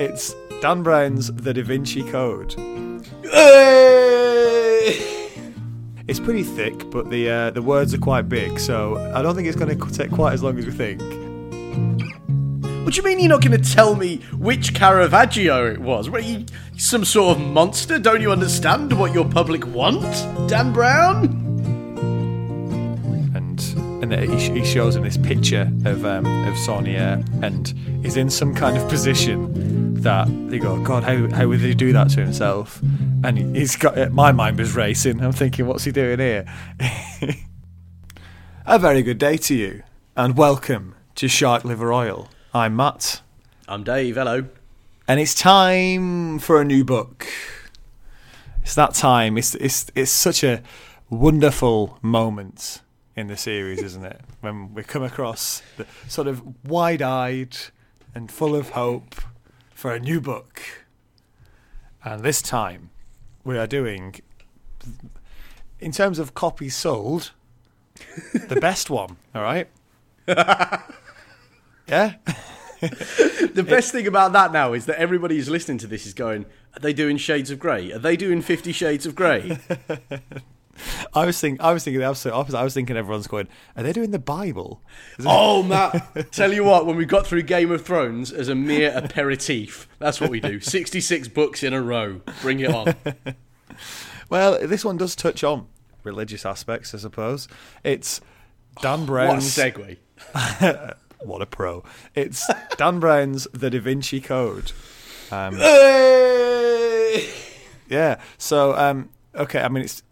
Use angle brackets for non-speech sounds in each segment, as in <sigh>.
It's Dan Brown's The Da Vinci Code. It's pretty thick, but the uh, the words are quite big, so I don't think it's going to take quite as long as we think. What do you mean you're not going to tell me which Caravaggio it was? What are you, some sort of monster? Don't you understand what your public want, Dan Brown? And and he, he shows him this picture of um, of Saunière, and he's in some kind of position that they go, God, how how would he do that to himself? And he- he's got my mind was racing. I'm thinking, what's he doing here? <laughs> A very good day to you, and welcome to Shark Liver Oil. I'm Matt. I'm Dave, hello. and it's time for a new book. It's that time. It's it's it's such a wonderful moment in the series, <laughs> isn't it? When we come across the sort of wide-eyed and full of hope for a new book. And this time, we are doing, in terms of copies sold, the best one. All right. <laughs> yeah. The best thing about that now is that everybody who's listening to this is going, are they doing Shades of Grey? Are they doing Fifty Shades of Grey? <laughs> <laughs> I was thinking. I was thinking the absolute opposite. I was thinking everyone's going. Are they doing the Bible? oh, Matt, <laughs> tell you what, when we got through Game of Thrones as a mere aperitif, that's what we do. <laughs> 66 books in a row. Bring it on. Well, this one does touch on religious aspects, I suppose. It's Dan What a Brown's. segue. what a pro! It's Dan Brown's The Da Vinci Code. Um, yeah. So, um, okay. I mean, it's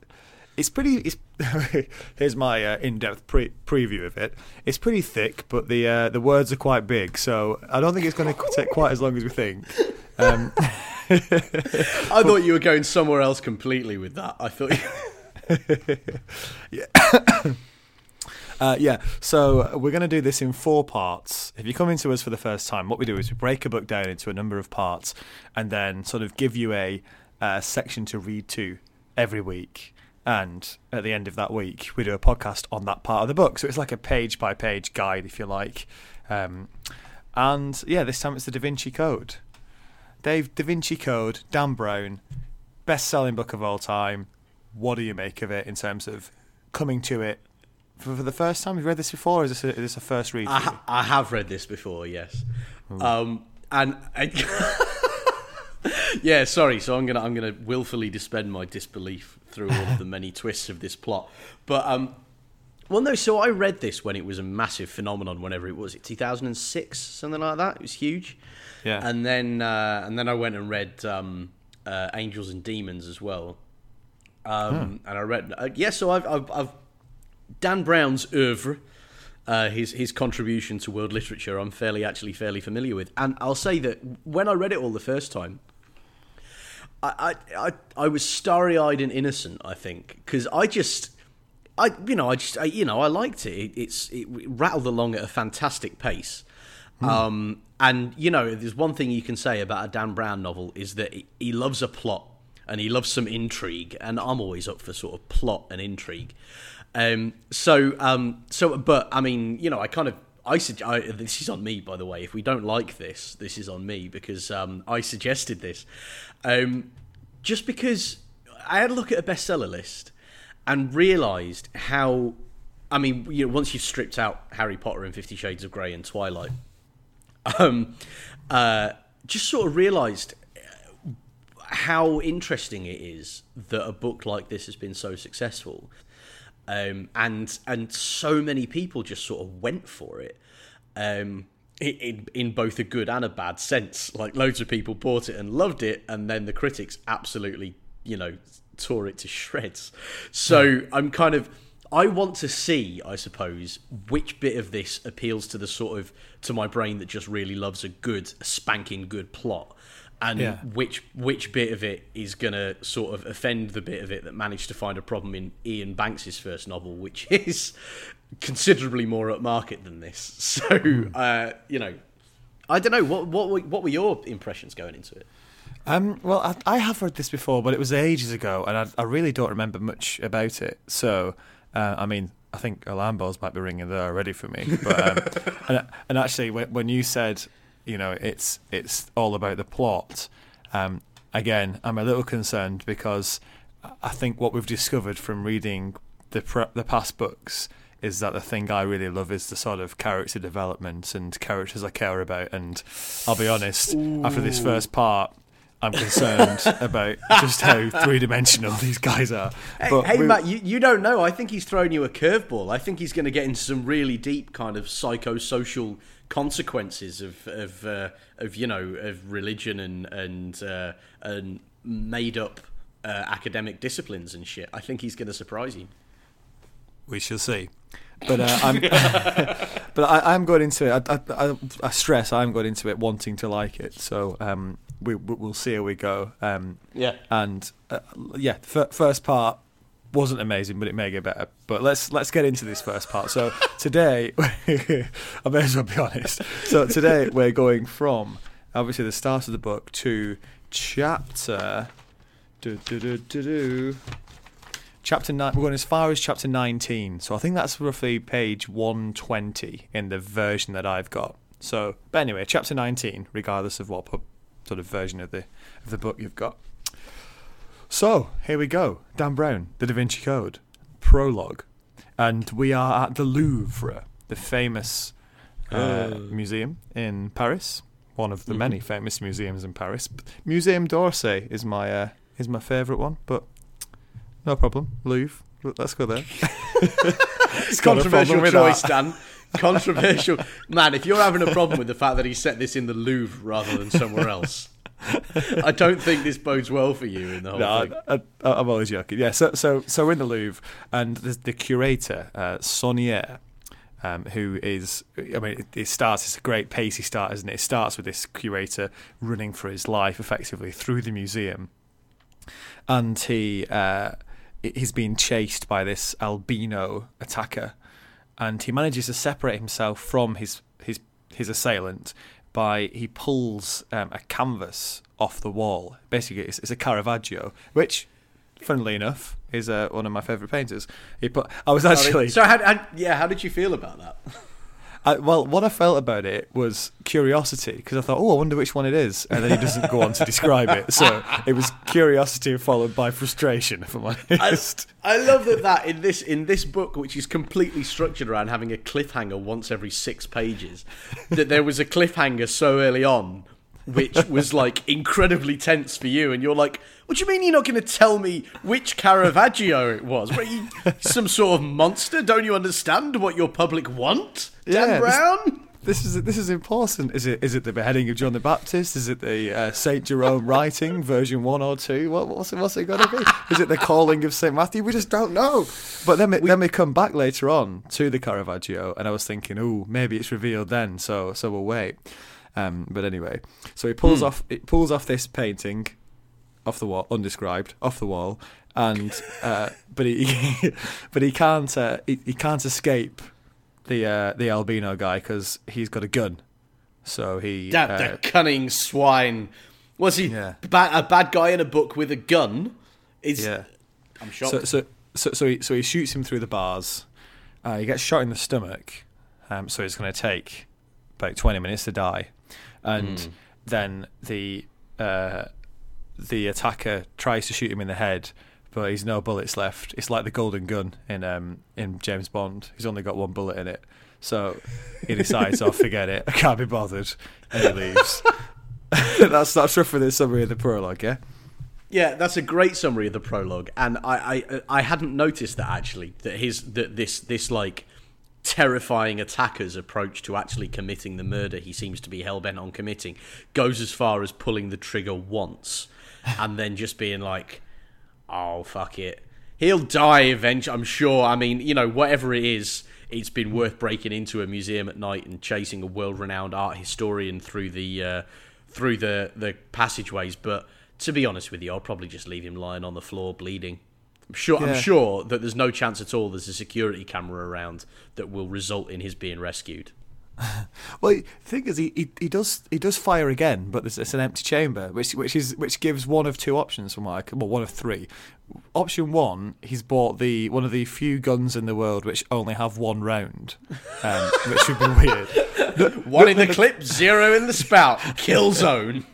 it's pretty. It's <laughs> here's my uh, in-depth pre- preview of it. It's pretty thick, but the uh, the words are quite big. So I don't think it's going <laughs> to take quite as long as we think. Um, <laughs> I thought you were going somewhere else completely with that. I thought you... <coughs> Uh, yeah, so we're going to do this in four parts. If you come into us for the first time, what we do is we break a book down into a number of parts and then sort of give you a uh, section to read to every week. And at the end of that week, we do a podcast on that part of the book. So it's like a page by page guide, if you like. Um, and yeah, this time it's the Da Vinci Code. Dave, Da Vinci Code, Dan Brown, best selling book of all time. What do you make of it in terms of coming to it for, for the first time? You've you read this before? Or is this a, is this a first read? I, ha- I have read this before, yes. Um, and <laughs> <laughs> yeah, sorry. So I'm gonna I'm gonna willfully suspend my disbelief through all of the many <laughs> twists of this plot. But um, well, no. So I read this when it was a massive phenomenon. Whenever it was, it 2006, something like that. It was huge. Yeah. And then uh, and then I went and read um, uh, Angels and Demons as well. Um, And I read uh, yeah. So I've, I've, I've Dan Brown's oeuvre, uh, his his contribution to world literature, I'm fairly actually fairly familiar with. And I'll say that when I read it all the first time, I I I, I was starry eyed and innocent. I think because I just. I you know I just I, you know I liked it. it. It's it rattled along at a fantastic pace, um, and you know there's one thing you can say about a Dan Brown novel is that he, he loves a plot and he loves some intrigue, and I'm always up for sort of plot and intrigue. Um, so, um, so, but I mean, you know, I kind of, I, sug- I this is on me, by the way. If we don't like this, this is on me because um, I suggested this, um, just because I had a look at a bestseller list and realised how, I mean, you know, once you've stripped out Harry Potter and Fifty Shades of Grey and Twilight, um, uh, just sort of realised how interesting it is that a book like this has been so successful, um, and and so many people just sort of went for it, um, in, in both a good and a bad sense. Like loads of people bought it and loved it, and then the critics absolutely, you know, tore it to shreds. So I'm kind of. I want to see, I suppose, which bit of this appeals to the sort of to my brain that just really loves a good, a spanking good plot, and Yeah. which which bit of it is gonna sort of offend the bit of it that managed to find a problem in Iain Banks's first novel, which <laughs> is considerably more upmarket than this. <laughs> So uh, you know, I don't know what what were- what were your impressions going into it. Um, well, I, I have read this before, but it was ages ago, and I, I really don't remember much about it. So, uh, I mean, I think alarm bells might be ringing there already for me. But um, <laughs> and, and actually, when, when you said you know, it's it's all about the plot. Um, again, I'm a little concerned because I think what we've discovered from reading the pre- the past books is that the thing I really love is the sort of character development and characters I care about. And I'll be honest, Ooh. after this first part, I'm concerned <laughs> about just how three dimensional these guys are. Hey, hey Matt, you, you don't know. I think he's thrown you a curveball. I think he's going to get into some really deep kind of psychosocial consequences of of uh, of you know of religion and and uh, and made up uh, academic disciplines and shit. I think he's going to surprise you. We shall see. But uh, I'm, <laughs> but I, am going into it. I, I, I, stress I'm going into it wanting to like it. So um, we we'll see how we go. Um, yeah. And uh, yeah, f- first part wasn't amazing, but it may get better. But let's let's get into this first part. So today, <laughs> I may as well be honest. So today we're going from obviously the start of the book to chapter. Do, do, do, do, do, chapter nine. We're going as far as chapter nineteen, so I think that's roughly page one twenty in the version that I've got. So, but anyway, chapter nineteen, regardless of what sort of version of the of the book you've got. So here we go. Dan Brown, The Da Vinci Code, prologue, and we are at the Louvre, the famous uh, oh. museum in Paris. One of the mm-hmm. many famous museums in Paris. Museum d'Orsay is my uh, is my favourite one, but no problem. Louvre. Let's go there. <laughs> it's controversial choice, Dan. Controversial. Man, if you're having a problem with the fact that he set this in the Louvre rather than somewhere else, <laughs> I don't think this bodes well for you in the whole no, thing. I, am always joking. Yeah, so so so we're in the Louvre, and the, the curator, uh, um, who is, I mean, it, it, starts, it's a great pacey start, isn't it? It starts with this curator running for his life effectively through the museum. And he, uh, he's being chased by this albino attacker, and he manages to separate himself from his his his assailant by he pulls um, a canvas off the wall. Basically, it's, it's, a Caravaggio, which, funnily enough, is uh, one of my favourite painters. He put. I was actually. So, how, how, yeah, how did you feel about that? <laughs> I, well, what I felt about it was curiosity because I thought, oh, I wonder which one it is, and then he doesn't go on to describe it. So it was curiosity followed by frustration. If I'm <laughs> honest, I, I love that that in this in this book, which is completely structured around having a cliffhanger once every six pages, that there was a cliffhanger so early on which was like incredibly tense for you, and you're like, "What do you mean you're not going to tell me which Caravaggio it was? You, <laughs> some sort of monster? Don't you understand what your public want, Dan yeah, Brown?" This, this is this is important. Is it is it the beheading of John the Baptist? Is it the uh, Saint Jerome writing <laughs> version one or two? What, what's it, what's it going to be? Is it the calling of Saint Matthew? We just don't know. But then we, we, then we come back later on to the Caravaggio, and I was thinking, oh, maybe it's revealed then. So so we'll wait. Um, but anyway, so he pulls mm. off it pulls off this painting off the wall, undescribed, off the wall, and <laughs> uh, but he <laughs> but he can't uh, he, he, can't escape the uh, the albino guy because he's got a gun. So he that the uh, cunning swine was he yeah. ba- a bad guy in a book with a gun? Is yeah, I'm shocked. So so so, so he so he shoots him through the bars. Uh, he gets shot in the stomach, um, so it's going to take about twenty minutes to die and mm. then the uh, the attacker tries to shoot him in the head, but he's no bullets left. It's like the golden gun in um, in James Bond. He's only got one bullet in it, so he decides, "Oh, forget it. I can't be bothered," and he leaves. <laughs> that's that's rough for the summary of the prologue, yeah. Yeah, that's a great summary of the prologue, and I, I I hadn't noticed that actually that his that this this like terrifying attacker's approach to actually committing the murder he seems to be hell bent on committing goes as far as pulling the trigger once and then just being like, oh, fuck it. He'll die eventually, I'm sure. I mean, you know, whatever it is, it's been worth breaking into a museum at night and chasing a world renowned art historian through the. Uh, through the, the passageways, but to be honest with you, I'll probably just leave him lying on the floor bleeding. I'm sure. Yeah. I'm sure that there's no chance at all. There's a security camera around that will result in his being rescued. <laughs> Well, the thing is, he, he, he does he does fire again, but there's it's an empty chamber, which which is which gives one of two options from what I well, one of three. Option one, he's bought the one of the few guns in the world which only have one round, um, which would be <laughs> weird. One in the clip, zero in the spout. <laughs> Kill zone.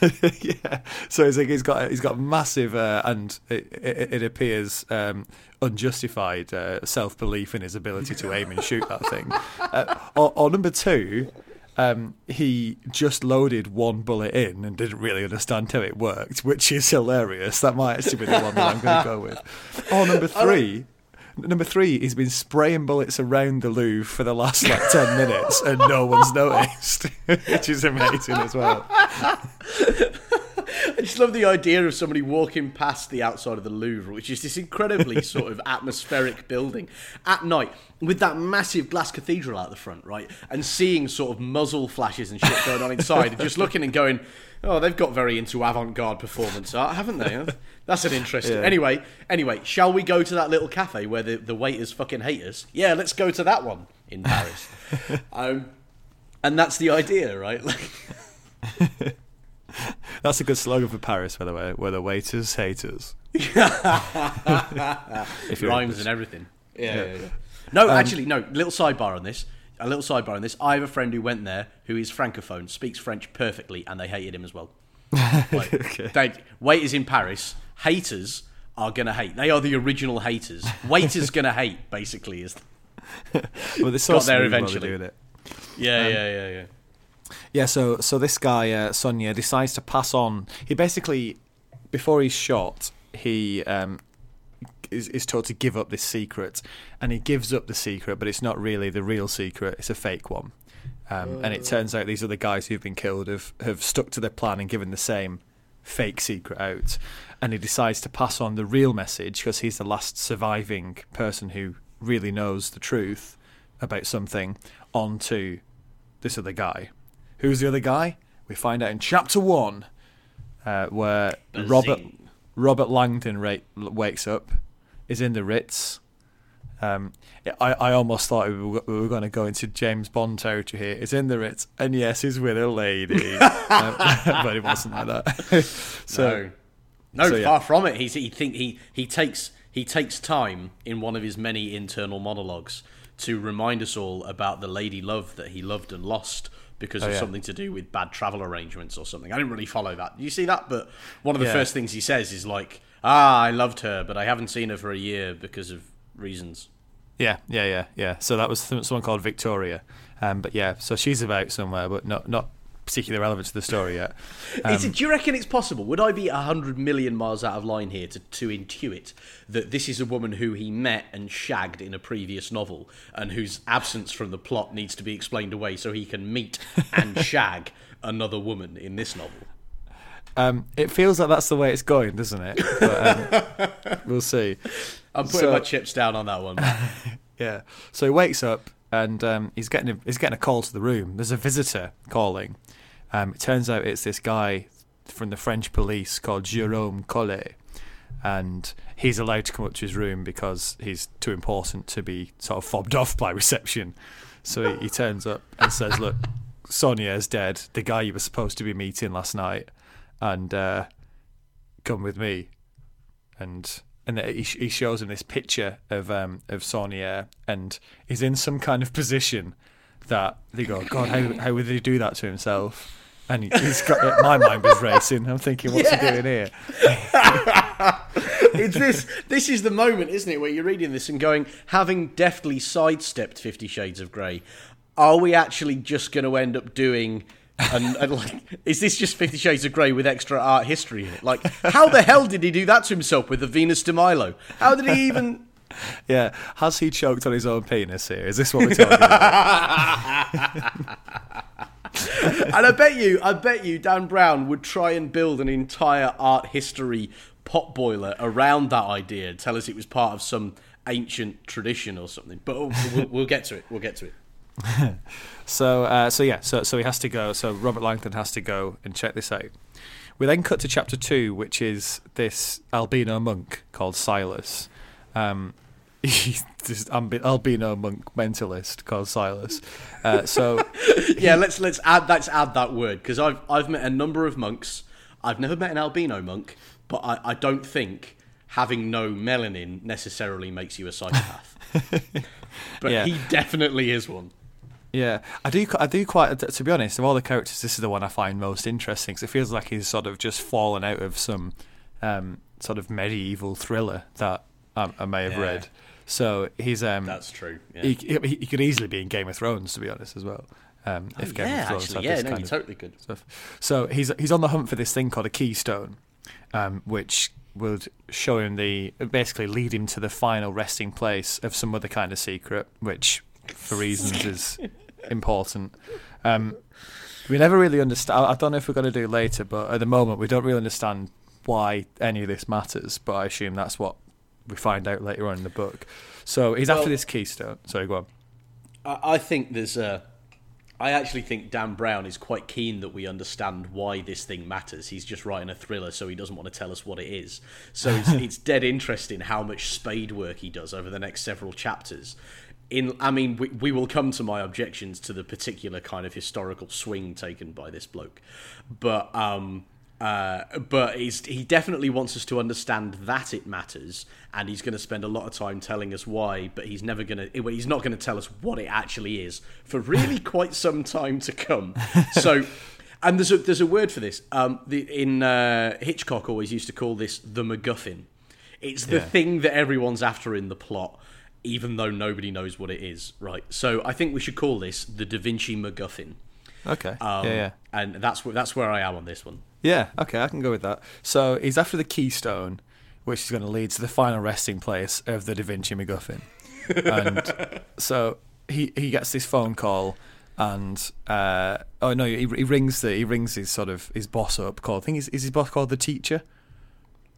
<laughs> yeah. So it's like he's got he's got massive uh, and it, it, it appears um, unjustified uh, self belief in his ability to aim and shoot that thing. <laughs> Uh, or, or number two. Um, he just loaded one bullet in and didn't really understand how it worked, which is hilarious. That might actually be the one that I'm going to go with. <laughs> Or number three, Number three, he's been spraying bullets around the Louvre for the last like ten minutes, and no one's <laughs> noticed, <laughs> which is amazing as well. I just love the idea of somebody walking past the outside of the Louvre, which is this incredibly <laughs> sort of atmospheric building at night with that massive glass cathedral out the front, right? And seeing sort of muzzle flashes and shit going on inside, and just looking and going, oh, they've got very into avant-garde performance art, haven't they? That's an interesting. Yeah. Anyway, anyway, shall we go to that little cafe where the, the waiters fucking hate us? Yeah, let's go to that one in Paris. <laughs> um, and that's the idea, right? <laughs> <laughs> That's a good slogan for Paris, by the way, where the waiters hate us. <laughs> if Rhymes and everything. Yeah, yeah. yeah, yeah. No, um, actually, no. Little sidebar on this. A little sidebar on this. I have a friend who went there who is francophone, speaks French perfectly, and they hated him as well. <laughs> Like, okay. they, waiters in Paris, haters are gonna hate. They are the original haters. Waiters gonna hate, basically. Is well, they got there eventually. Yeah, um, yeah, yeah, yeah. Yeah, so so this guy uh, Saunière decides to pass on. He basically, before he's shot, he um, is, is told to give up this secret, and he gives up the secret, but it's not really the real secret; it's a fake one. Um, and it turns out these other guys who've been killed have have stuck to their plan and given the same fake secret out. And he decides to pass on the real message because he's the last surviving person who really knows the truth about something onto this other guy. Who's the other guy? We find out in chapter one, uh, where Bazing. Robert Robert Langdon ra- wakes up, is in the Ritz. Um, I, I almost thought we were, we were going to go into James Bond territory here. Is in the Ritz, and yes, he's with a lady, <laughs> um, <laughs> but it wasn't like that. <laughs> so, no, no so, far from it. He's, he think he he takes he takes time in one of his many internal monologues to remind us all about the lady love that he loved and lost because oh, of yeah. something to do with bad travel arrangements or something. I didn't really follow that. You see that? But one of the yeah. first things he says is like, "Ah, I loved her, but I haven't seen her for a year because of reasons." Yeah, yeah, yeah, yeah. So that was someone called Victoria. Um, but yeah, so she's about somewhere, but not not particularly relevant to the story yet. <laughs> Um, it, do you reckon it's possible? Would I be a hundred million miles out of line here to, to intuit that this is a woman who he met and shagged in a previous novel, and whose absence from the plot needs to be explained away so he can meet and <laughs> shag another woman in this novel? Um, it feels like that's the way it's going, doesn't it? <laughs> But, um, we'll see. I'm putting so, my chips down on that one. yeah. So he wakes up and um, he's getting a, he's getting a call to the room. There's a visitor calling, um, it turns out it's this guy from the French police called Jerome Collet, and he's allowed to come up to his room because he's too important to be sort of fobbed off by reception. So he, he turns up and says, "Look, Saunière is dead. The guy you were supposed to be meeting last night, and uh, come with me." And and he, he shows him this picture of um, of Saunière, and he's in some kind of position that they go, God, how how would he do that to himself? And he's got my mind was racing. I'm thinking, what's yeah. he doing here? <laughs> it's this. This is the moment, isn't it, where you're reading this and going, having deftly sidestepped Fifty Shades of Grey, are we actually just going to end up doing? and, and, like, is this just Fifty Shades of Grey with extra art history in it? Like, how the hell did he do that to himself with the Venus de Milo? How did he even? <laughs> Yeah, has he choked on his own penis here? Is this what we're talking about? <laughs> and I bet you, I bet you, Dan Brown would try and build an entire art history pot boiler around that idea. Tell us it was part of some ancient tradition or something. But we'll, we'll get to it. We'll get to it. <laughs> so, uh, so yeah, so so he has to go. So Robert Langdon has to go and check this out. We then cut to chapter two, which is this albino monk called Silas. Um, he's just albino monk mentalist called Silas. Uh, so <laughs> yeah, let's let's add let's add that word because I've I've met a number of monks. I've never met an albino monk, but I, I don't think having no melanin necessarily makes you a psychopath. <laughs> but Yeah. he definitely is one. Yeah, I do. I do quite. To be honest, of all the characters, this is the one I find most interesting. 'cause it feels like he's sort of just fallen out of some um, sort of medieval thriller that I, I may have Yeah. read. So he's um, That's true. Yeah. he, he, he could easily be in Game of Thrones, to be honest, as well. Um, if Game Oh, yeah, of Thrones actually, had yeah, this no, you of totally could. stuff. So he's he's on the hunt for this thing called a keystone, um, which would show him the basically lead him to the final resting place of some other kind of secret, which for reasons is <laughs> important. Um, we never really understand. I don't know if we're going to do later, but at the moment we don't really understand why any of this matters. But I assume that's what we find out later on in the book. So he's after this keystone. Sorry, go on. I, I think there's a. I actually think Dan Brown is quite keen that we understand why this thing matters. He's just writing a thriller, so he doesn't want to tell us what it is. So it's, <laughs> it's dead interesting how much spade work he does over the next several chapters. In, I mean, we, we will come to my objections to the particular kind of historical swing taken by this bloke, but um, uh, but he's, he definitely wants us to understand that it matters, and he's going to spend a lot of time telling us why. But he's never going to. He's not going to tell us what it actually is for really <laughs> quite some time to come. So, and there's a there's a word for this. Um, the, in uh, Hitchcock always used to call this the MacGuffin. It's the Yeah. thing that everyone's after in the plot, even though nobody knows what it is. Right. So I think we should call this the Da Vinci MacGuffin. Okay. Um, yeah, yeah. And that's where that's where I am on this one. Yeah, okay, I can go with that. So he's after the keystone, which is going to lead to the final resting place of the Da Vinci MacGuffin. And <laughs> so he he gets this phone call, and uh, oh no, he, he rings the he rings his sort of his boss up. Called I think is is his boss called the teacher?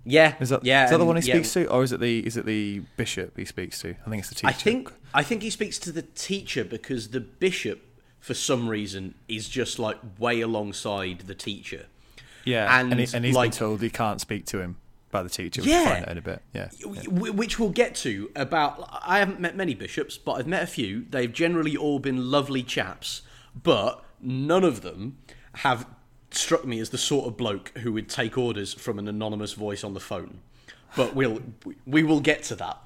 Yeah. Is that yeah? is that the one he yeah, speaks to, or is it the is it the bishop he speaks to? I think it's the teacher. I think I think he speaks to the teacher because the bishop, for some reason, is just like way alongside the teacher. yeah, and, and, he, and he's like- been told he can't speak to him by the teacher. Yeah. in a bit. Yeah, Wh- Which we'll get to about. I haven't met many bishops, but I've met a few. They've generally all been lovely chaps, but none of them have struck me as the sort of bloke who would take orders from an anonymous voice on the phone. But we'll we will get to that.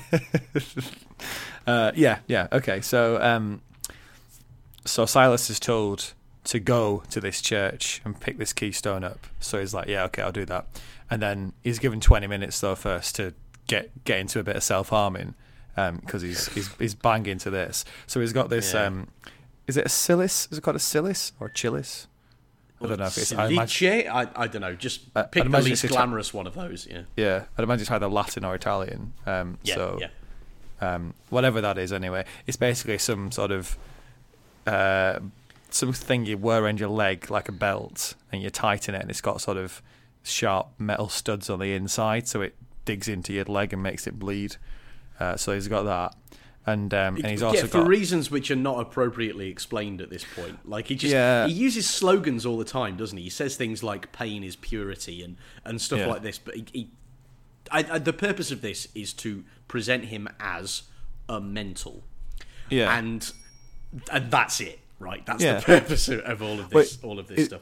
<laughs> Uh, yeah, yeah. Okay, so um, so Silas is told to go to this church and pick this keystone up. So he's like, "Yeah, okay, I'll do that." And then he's given twenty minutes though first to get get into a bit of self harming because he's, he's he's banging to this. So he's got this. Yeah. Um, is it a cilice? Is it called a cilice or chilis? I don't know if it's. I imagine, I, I don't know. Just Uh, pick I'd the least it's a- glamorous one of those. Yeah. yeah, I'd imagine it's either Latin or Italian. Um, Yeah. so yeah. um, whatever that is anyway. It's basically some sort of uh, something you wear around your leg like a belt, and you tighten it, and it's got sort of sharp metal studs on the inside, so it digs into your leg and makes it bleed. Uh, so he's got that, and um, and he's also yeah, for got reasons which are not appropriately explained at this point. Like he just Yeah. he uses slogans all the time, doesn't he? He says things like "pain is purity" and and stuff Yeah. like this. But he, he I, I, the purpose of this is to present him as a mental, yeah. and and that's it, right? That's Yeah. the purpose of, of all of this, all of this it- stuff.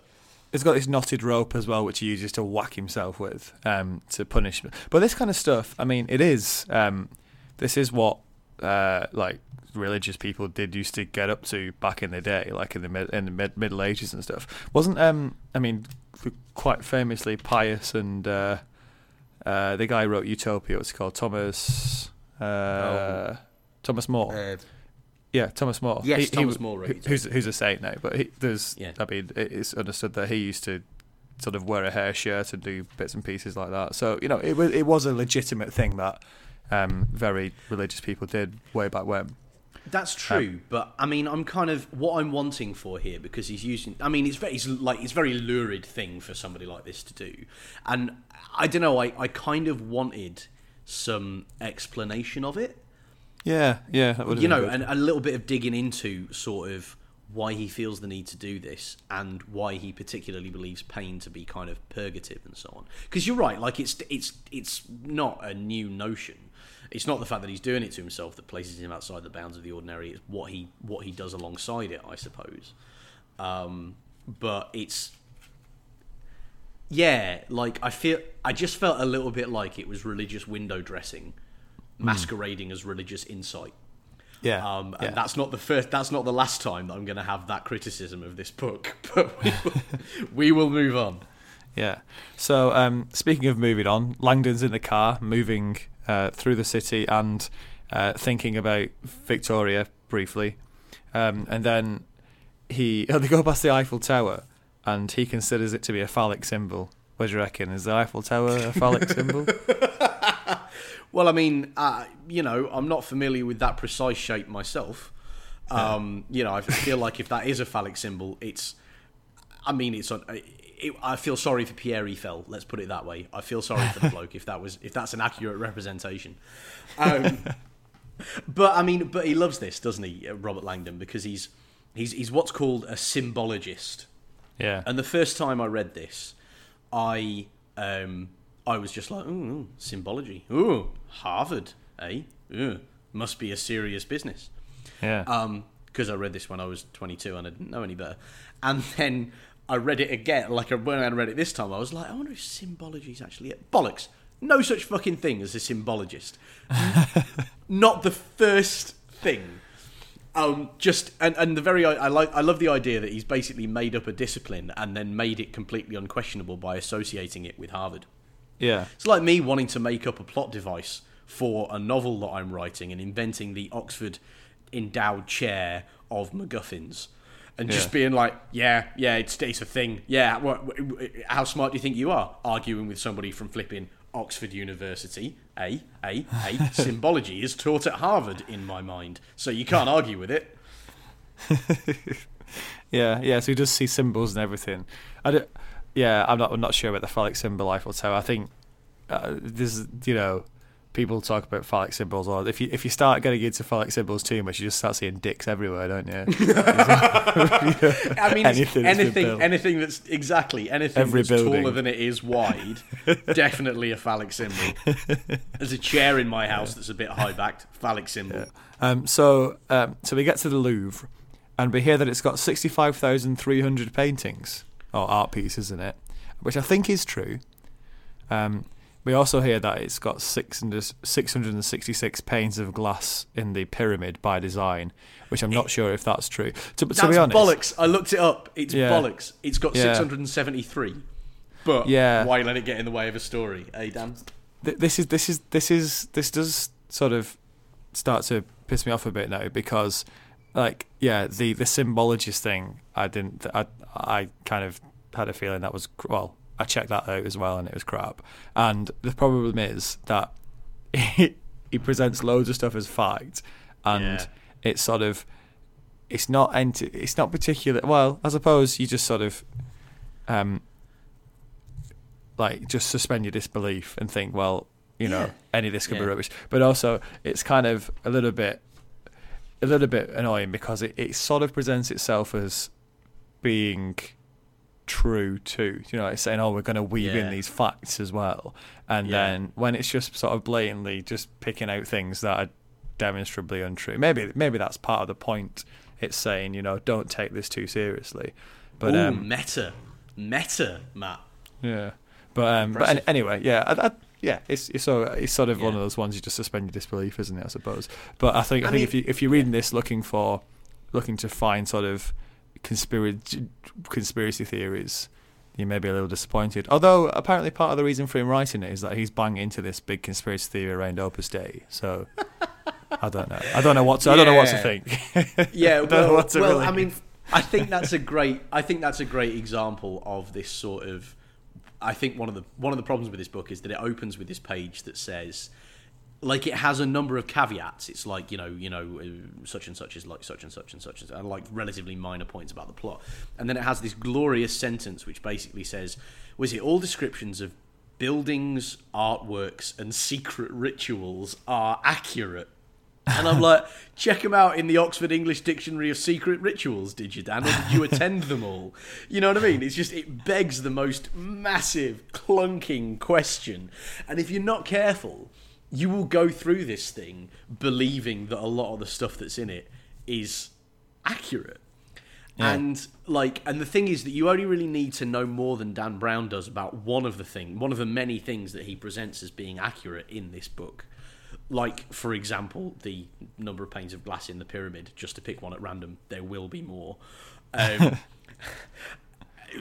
He's got this knotted rope as well, which he uses to whack himself with um, to punish. But this kind of stuff, I mean, it is. Um, this is what uh, like religious people did used to get up to back in the day, like in the mid, in the mid, Middle Ages and stuff. Wasn't um, I mean, quite famously pious and uh, uh, the guy who wrote Utopia. What's he called? Thomas. Uh, Oh. Thomas More. Yeah, Thomas More. Yes, Thomas w- More Who's who's a saint now, but he, there's. Yeah. I mean, it's understood that he used to sort of wear a hair shirt and do bits and pieces like that. So you know, it was it was a legitimate thing that um, very religious people did way back when. That's true, but I mean, I'm kind of what I'm wanting for here because he's using. I mean, it's very it's like it's a very lurid thing for somebody like this to do, and I don't know. I I kind of wanted some explanation of it, Yeah, yeah, you know, and a little bit of digging into sort of why he feels the need to do this and why he particularly believes pain to be kind of purgative and so on. Because you're right, like it's it's it's not a new notion. It's not the fact that he's doing it to himself that places him outside the bounds of the ordinary. It's what he what he does alongside it, I suppose. Um, but it's yeah, like I feel I just felt a little bit like it was religious window dressing, masquerading as religious insight. Yeah, Um, and yeah. that's not the first. That's not the last time that I'm going to have that criticism of this book. <laughs> But we will, <laughs> we will move on. Yeah. So, um, speaking of moving on, Langdon's in the car, moving uh, through the city and uh, thinking about Victoria briefly, um, and then he <laughs> they go past the Eiffel Tower, and he considers it to be a phallic symbol. What do you reckon? Is the Eiffel Tower a phallic symbol? Well, I mean, uh, you know, I'm not familiar with that precise shape myself. Um, you know, I feel like if that is a phallic symbol, it's. I mean, it's on. It, I feel sorry for Pierre Eiffel. Let's put it that way. I feel sorry for the <laughs> bloke if that was if that's an accurate representation. Um, <laughs> but I mean, but he loves this, doesn't he, uh, Robert Langdon? Because he's he's he's what's called a symbologist. Yeah. And the first time I read this, I um, I was just like, ooh, symbology. Ooh, Harvard, eh? Ooh, must be a serious business. yeah. Um, because I read this when I was 22 and I didn't know any better. And then I read it again. Like I when I read it this time, I was like, I wonder if symbology is actually it. Bollocks. No such fucking thing as a symbologist. <laughs> Not the first thing. Um, just and, and the very I like I love the idea that he's basically made up a discipline and then made it completely unquestionable by associating it with Harvard. Yeah. It's like me wanting to make up a plot device for a novel that I'm writing and inventing the Oxford endowed chair of MacGuffins. And just Yeah. being like, yeah, yeah, it's, it's a thing. Yeah, what, how smart do you think you are? Arguing with somebody from flipping Oxford University. A, A, A. <laughs> Symbology is taught at Harvard in my mind. So you can't argue with it. <laughs> Yeah, yeah. So he does see symbols and everything. I don't, yeah, I'm not. I'm not sure about the phallic symbol Eiffel Tower. I think uh, there's, you know, people talk about phallic symbols, or if you if you start getting into phallic symbols too much, you just start seeing dicks everywhere, don't you? <laughs> <laughs> I mean, Anything anything, anything, that's exactly anything Every that's building. taller than it is wide, <laughs> definitely a phallic symbol. There's a chair in my house that's a bit high backed, phallic symbol. Um, so, um, so we get to the Louvre, and we hear that it's got sixty-five thousand three hundred paintings or art piece, isn't it, which I think is true. Um, we also hear that it's got 600 666 panes of glass in the pyramid by design, which I'm not sure if that's true. To, to That's be honest, bollocks. I looked it up. It's Yeah. bollocks. It's got Yeah. 673. But Yeah. why let it get in the way of a story, eh, Dan? this is this is this is this does sort of start to piss me off a bit now because like yeah the the symbologist thing I didn't I I kind of had a feeling that was well I checked that out as well and it was crap and the problem is that he, <laughs> he presents loads of stuff as fact and Yeah. it's sort of it's not ent- it's not particular well I suppose you just sort of um like just suspend your disbelief and think, well, you know, Yeah. any of this could be rubbish. But also, it's kind of a little bit, a little bit annoying because it, it sort of presents itself as being true too. You know, it's saying, oh, we're going to weave in these facts as well, and Yeah. then when it's just sort of blatantly just picking out things that are demonstrably untrue. Maybe maybe that's part of the point. It's saying, you know, don't take this too seriously. But Ooh, um, meta. Meta, Matt. yeah, but um, but anyway, yeah, I, I, yeah, it's it's so it's sort of one of those ones you just suspend your disbelief, isn't it? I suppose. But I think I, I think mean- if you if you're reading this looking for looking to find sort of conspiracy conspiracy theories, you may be a little disappointed. Although apparently part of the reason for him writing it is that he's banging into this big conspiracy theory around Opus Dei. So <laughs> I don't know. I don't know what to, I don't know what to think. <laughs> Yeah, well, well I mean, I think that's a great. I think that's a great example of this sort of. I think one of the one of the problems with this book is that it opens with this page that says, like, it has a number of caveats. It's like you know, you know, uh, such and such is like such and such and such, and, and like relatively minor points about the plot, and then it has this glorious sentence which basically says, "Was it all descriptions of buildings, artworks, and secret rituals are accurate?" And I'm like, check them out in the Oxford English Dictionary of Secret Rituals, did you, Dan? Or did you attend them all? You know what I mean? It's just, it begs the most massive, clunking question. And if you're not careful, you will go through this thing believing that a lot of the stuff that's in it is accurate. Yeah. And like, and the thing is that you only really need to know more than Dan Brown does about one of the thing, one of the many things that he presents as being accurate in this book. Like, for example, the number of panes of glass in the pyramid. Just to pick one at random, there will be more. Um, <laughs>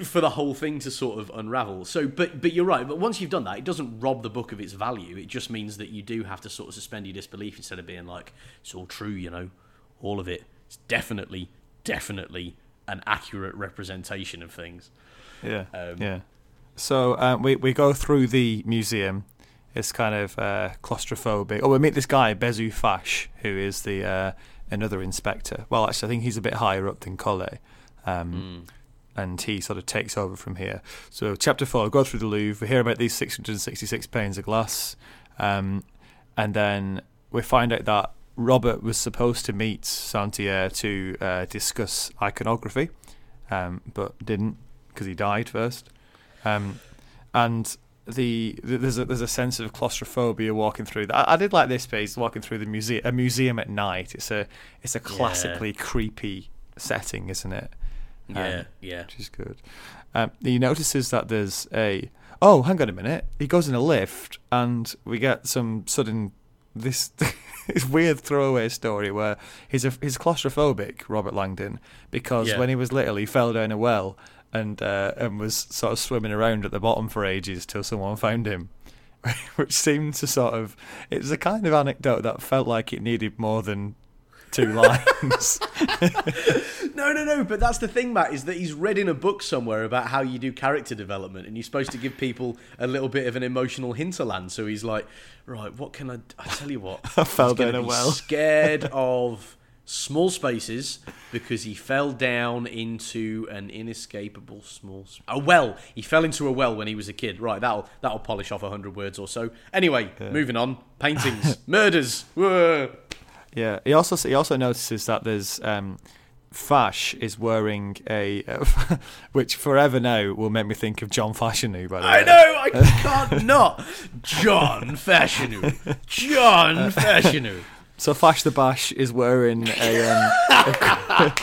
for the whole thing to sort of unravel. So, but but you're right. But once you've done that, it doesn't rob the book of its value. It just means that you do have to sort of suspend your disbelief instead of being like, it's all true, you know, all of it. It's definitely, definitely an accurate representation of things. Yeah, Um, yeah. So um, we we go through the museum. It's kind of uh, claustrophobic. Oh, we meet this guy Bezu Fache, who is the uh, another inspector. Well, actually, I think he's a bit higher up than Collet. Um, And he sort of takes over from here. So, chapter four, go through the Louvre. We hear about these 666 panes of glass. Um, and then we find out that Robert was supposed to meet Santier to uh, discuss iconography, um, but didn't because he died first. Um, and the there's a there's a sense of claustrophobia walking through. I, I did like this piece walking through the museum a museum at night. It's a it's a classically creepy setting, isn't it? Yeah, Um, yeah. which is good. Um, he notices that there's a oh, hang on a minute. He goes in a lift, and we get some sudden this <laughs> this weird throwaway story where he's a, he's claustrophobic, Robert Langdon, because Yeah. when he was little, he fell down a well and uh, and was sort of swimming around at the bottom for ages till someone found him. <laughs> Which seemed to sort of it was a kind of anecdote that felt like it needed more than two <laughs> lines. No, no, no. But that's the thing, Matt, is that he's read in a book somewhere about how you do character development, and you're supposed to give people a little bit of an emotional hinterland. So he's like, right, what can I? I tell you what, <laughs> I fell down a well. Scared of small spaces because he fell down into an inescapable small A well. He fell into a well when he was a kid. Right, that'll that'll polish off a hundred words or so. Anyway, moving on. <laughs> Paintings, murders. Whoa. Yeah, he also he also notices that there's um, Fache is wearing a, <laughs> which forever now will make me think of John Fashanu. By the I way, I know, I <laughs> can't not. John Fashanu. John Fashanu. So Fash the Bash is wearing a. Um,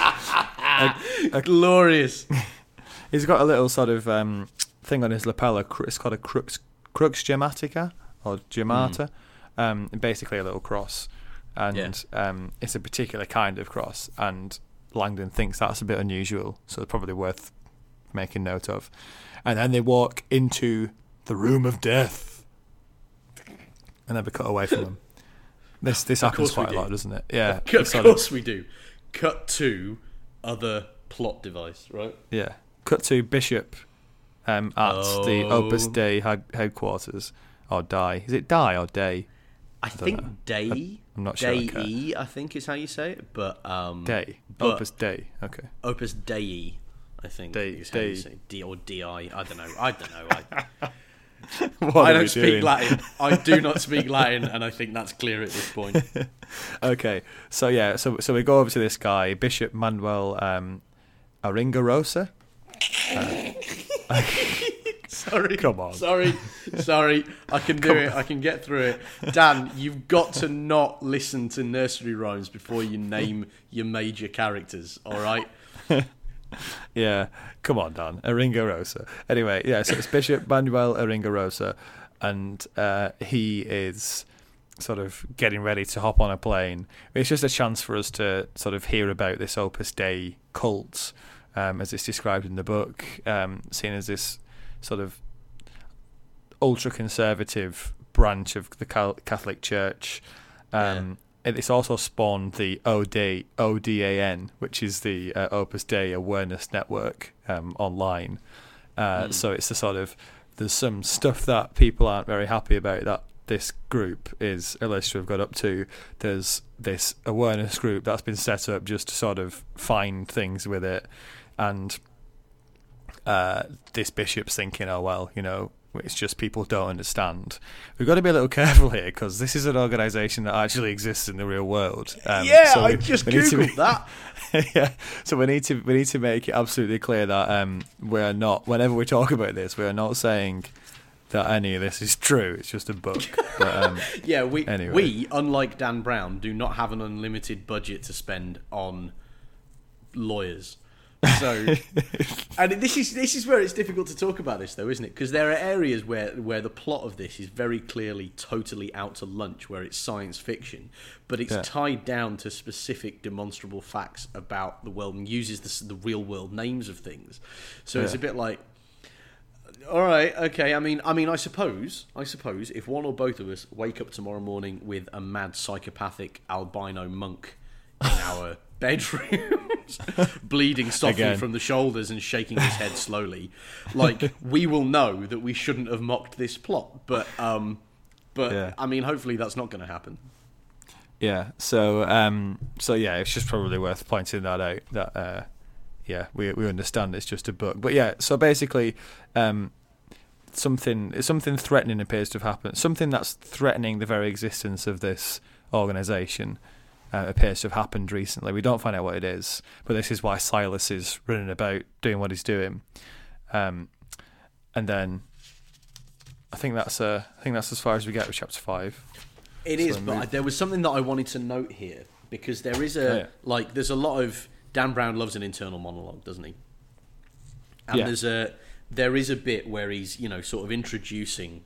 <laughs> Glorious. <laughs> he's got a little sort of um, thing on his lapel. It's called a crux crux gemmatica or gemmata, um, basically a little cross, and um, it's a particular kind of cross. And Langdon thinks that's a bit unusual, so it's probably worth making note of. And then they walk into the room of death, and then we cut away from <laughs> them. This this happens quite a lot, doesn't it? Yeah, Of of- course we do. Cut to other plot device, right? Yeah. Cut to Bishop um, at the Oh. Opus Dei headquarters. Or Die. Is it Die or Day? I think know. day. I'm not sure I. Day, I think is how you say it. But um, Day. but- Opus Dei. Okay. Opus Dei, I think Dei- is how you say D or Di. I don't know. I don't know. I, <laughs> <laughs> I don't speak doing? Latin. I do not <laughs> speak Latin, and I think that's clear at this point. <laughs> Okay. So yeah. So so we go over to this guy, Bishop Manuel um, Aringarosa. Sorry. Come on. Sorry. Sorry. I can do it. I can get through it. Dan, you've got to not listen to nursery rhymes before you name your major characters, all right? <laughs> Yeah, come on, Dan. Aringarosa. Anyway, yeah, so it's Bishop Manuel Aringarosa, and uh, he is sort of getting ready to hop on a plane. It's just a chance for us to sort of hear about this Opus Dei cult, um, as it's described in the book, um, seen as this sort of ultra conservative branch of the Catholic Church. Um, It's also spawned the OD, ODAN, which is the uh, Opus Dei Awareness Network um, online. Uh, So it's the sort of there's some stuff that people aren't very happy about that this group is alleged to have got up to. There's this awareness group that's been set up just to sort of find things with it, and uh, this bishop's thinking, oh well, you know, it's just people don't understand. We've got to be a little <laughs> careful here because this is an organisation that actually exists in the real world. Um, yeah, so I we- just we need to be- googled that. <laughs> yeah, so we need to we need to make it absolutely clear that um, we are not. Whenever we talk about this, we are not saying that any of this is true. It's just a book. <laughs> But, um, Yeah, we Anyway. we unlike Dan Brown do not have an unlimited budget to spend on lawyers. So, <laughs> and this is this is where it's difficult to talk about this, though, isn't it? Because there are areas where where the plot of this is very clearly totally out to lunch, where it's science fiction, but it's Yeah. tied down to specific demonstrable facts about the world and uses the, the real world names of things. So it's a bit like all right, okay. I mean, I mean, I suppose, I suppose, if one or both of us wake up tomorrow morning with a mad psychopathic albino monk in our bedrooms, <laughs> bleeding softly Again. from the shoulders and shaking his head slowly, like we will know that we shouldn't have mocked this plot. But, um, but Yeah. I mean, hopefully that's not going to happen. yeah. So, um, so yeah, it's just probably worth pointing that out. That, uh, yeah, we we understand it's just a book. But yeah, so basically, um, something something threatening appears to have happened. Something that's threatening the very existence of this organization uh, appears to have happened recently. We don't find out what it is, but this is why Silas is running about doing what he's doing. Um, and then I think that's uh, I think that's as far as we get with chapter five. It So is, but move- there was something that I wanted to note here because there is a Oh, yeah. like there's a lot of Dan Brown loves an internal monologue, doesn't he? And Yeah. there's a there is a bit where he's you know sort of introducing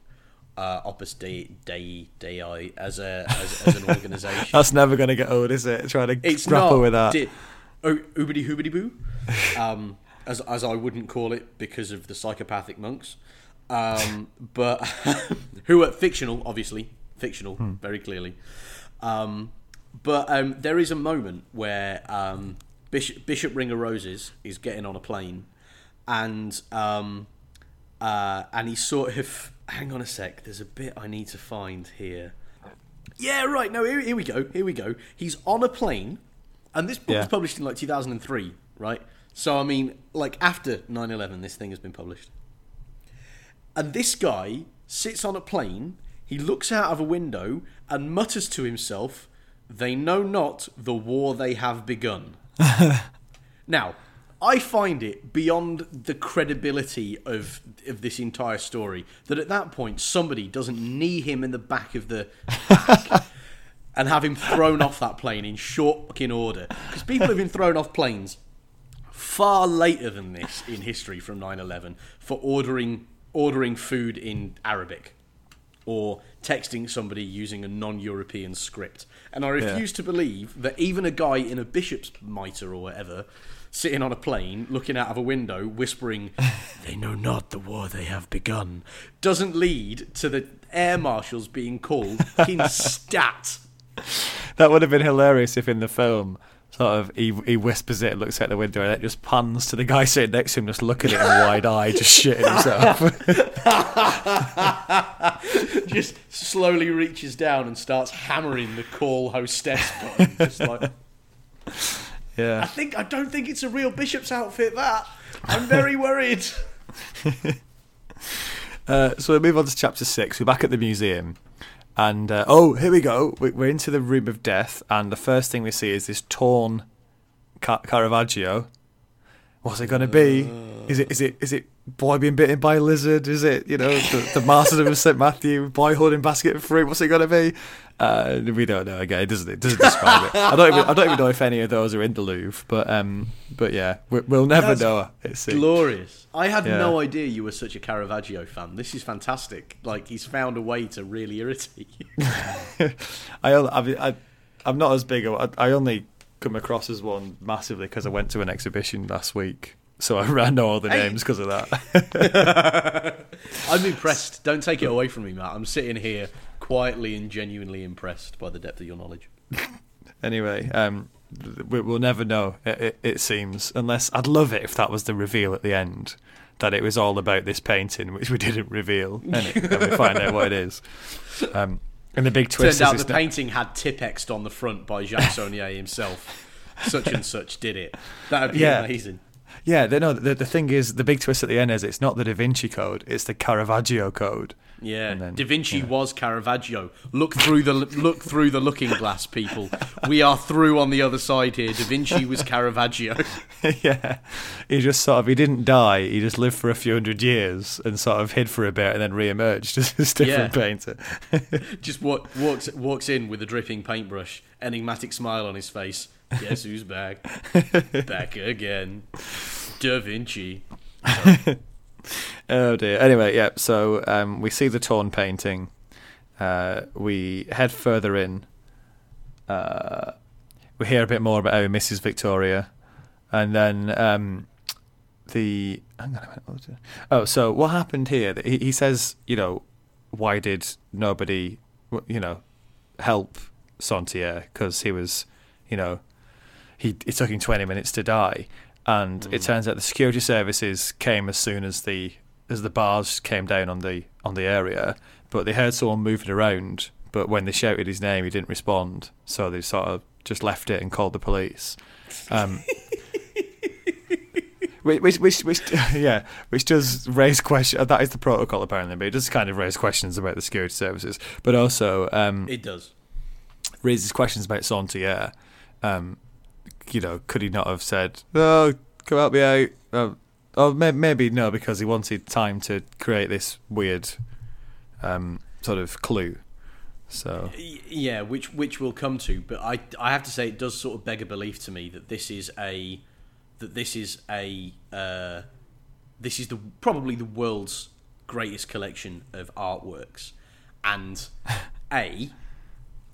uh, Opus Dei Dei Dei as a as, as an organisation. <laughs> That's never going to get old, is it? Trying to it's grapple not with that. Di- oh, oobity hoobity boo, um, as as I wouldn't call it because of the psychopathic monks, um, <laughs> but <laughs> who are fictional, obviously fictional, very clearly. Um, but um, there is a moment where um, Bishop, Bishop of Roses is getting on a plane, and um, uh, and he's sort of hang on a sec. There's a bit I need to find here. Yeah, right. No, here, here we go. Here we go. He's on a plane, and this book Yeah. was published in like 2003, right? So I mean, like after 9/11, this thing has been published. And this guy sits on a plane. He looks out of a window and mutters to himself, "They know not the war they have begun." <laughs> Now, I find it beyond the credibility of of this entire story that at that point somebody doesn't knee him in the back of the back <laughs> and have him thrown off that plane in short fucking order because people have been thrown off planes far later than this in history from 9/11 for ordering ordering food in Arabic or texting somebody using a non-European script. And I refuse to believe that even a guy in a bishop's mitre or whatever, sitting on a plane, looking out of a window, whispering, <laughs> "They know not the war they have begun," doesn't lead to the air marshals being called in stat. <laughs> That would have been hilarious if in the film, sort of, he, he whispers it, looks out the window, and it just pans to the guy sitting next to him, just looking at him wide eyed, just shitting himself. <laughs> Just slowly reaches down and starts hammering the call hostess button. Just like, I think I don't think it's a real bishop's outfit. That I'm very <laughs> worried. <laughs> Uh, so we move on to chapter six. We're back at the museum. And, uh, oh, here we go. We- We're into the room of death, and the first thing we see is this torn Ca- Caravaggio. What's it going to be? Is it is it is it boy being bitten by a lizard? Is it you know the, the martyrdom of Saint Matthew? Boy holding basket of fruit? What's it going to be? Uh, we don't know. Again, it doesn't it doesn't describe it. I don't even I don't even know if any of those are in the Louvre. But um, but yeah, we, we'll never That's know. It seems. Glorious. I had Yeah. no idea you were such a Caravaggio fan. This is fantastic. Like he's found a way to really irritate you. <laughs> I, I, I I'm not as big. I, I only come across as one massively because I went to an exhibition last week, so I, know all the Hey. names because of that. <laughs> I'm impressed. Don't take it away from me, Matt. I'm sitting here quietly and genuinely impressed by the depth of your knowledge. <laughs> anyway, um, we, we'll never know. It, it, it seems, unless I'd love it if that was the reveal at the end, that it was all about this painting, which we didn't reveal, and, it, and we find out what it is. <laughs> Um, and the big twist Turned out the painting had Tipexed on the front by Jacques <laughs> Saunière himself. Such and such did it. That would be Yeah. amazing. Yeah, no. The, the thing is, the big twist at the end is it's not the Da Vinci Code; it's the Caravaggio Code. Yeah, then- Da Vinci was Caravaggio. Look through the look through the looking glass, people. We are through on the other side here. Da Vinci was Caravaggio. <laughs> yeah, he just sort of he didn't die; he just lived for a few hundred years and sort of hid for a bit and then re-emerged <laughs> as this different Yeah. painter. <laughs> Just walk, walks walks in with a dripping paintbrush, enigmatic smile on his face. Guess who's back? back again. Da Vinci. <laughs> Oh dear. Anyway, yeah. So um, we see the torn painting. Uh, we head further in. Uh, we hear a bit more about how he misses Victoria, and then um, the. Minute. Oh, so what happened here? He, he says, you know, why did nobody, you know, help Saunière because he was, you know, he it took him twenty minutes to die, and it turns out the security services came as soon as the as the bars came down on the on the area, but they heard someone moving around. But when they shouted his name, he didn't respond, so they sort of just left it and called the police. Um, <laughs> which, which, which, <laughs> yeah, which does raise question. That is the protocol apparently, but it does kind of raise questions about the security services, but also um, It does. raises questions about Saunière. Um, you know, could he not have said, "Oh, come help me out"? Uh, or may- maybe no, because he wanted time to create this weird um, sort of clue. So Yeah, which which we'll come to, but I I have to say it does sort of beg a belief to me that this is a that this is a uh, this is the probably the world's greatest collection of artworks, and a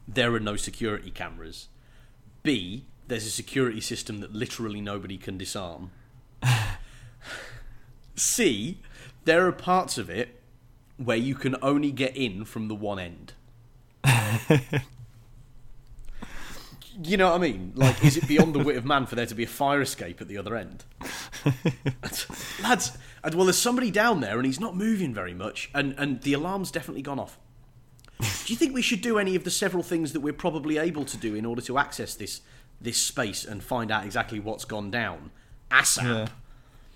there are no security cameras. B there's a security system that literally nobody can disarm. <laughs> C there are parts of it where you can only get in from the one end. <laughs> you know what I mean? Like, is it beyond the wit of man for there to be a fire escape at the other end? <laughs> Lads, and well, there's somebody down there and he's not moving very much, and, and the alarm's definitely gone off. Do you think we should do any of the several things that we're probably able to do in order to access this this space and find out exactly what's gone down? ASAP.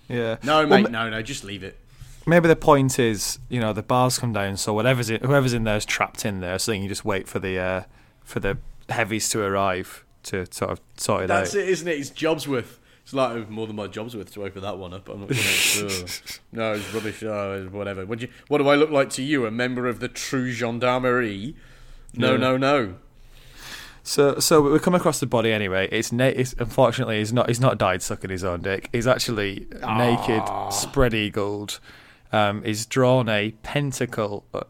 yeah, yeah. No, mate, ma- no, no, just leave it. Maybe the point is, you know, the bars come down, so whatever's in, whoever's in there is trapped in there. So then you just wait for the uh, for the heavies to arrive to sort of sort it That's out. That's it, isn't it? It's job's worth. It's like oh, more than my job's worth to open that one up. I'm not gonna. <laughs> ugh. no, it's rubbish. Oh, whatever. What, do you, what do I look like to you? A member of the true gendarmerie? No, Yeah. no, no. So, so we come across the body anyway. It's, na- it's unfortunately he's not he's not died sucking his own dick. He's actually naked, spread eagled. Um, he's drawn a pentacle, uh,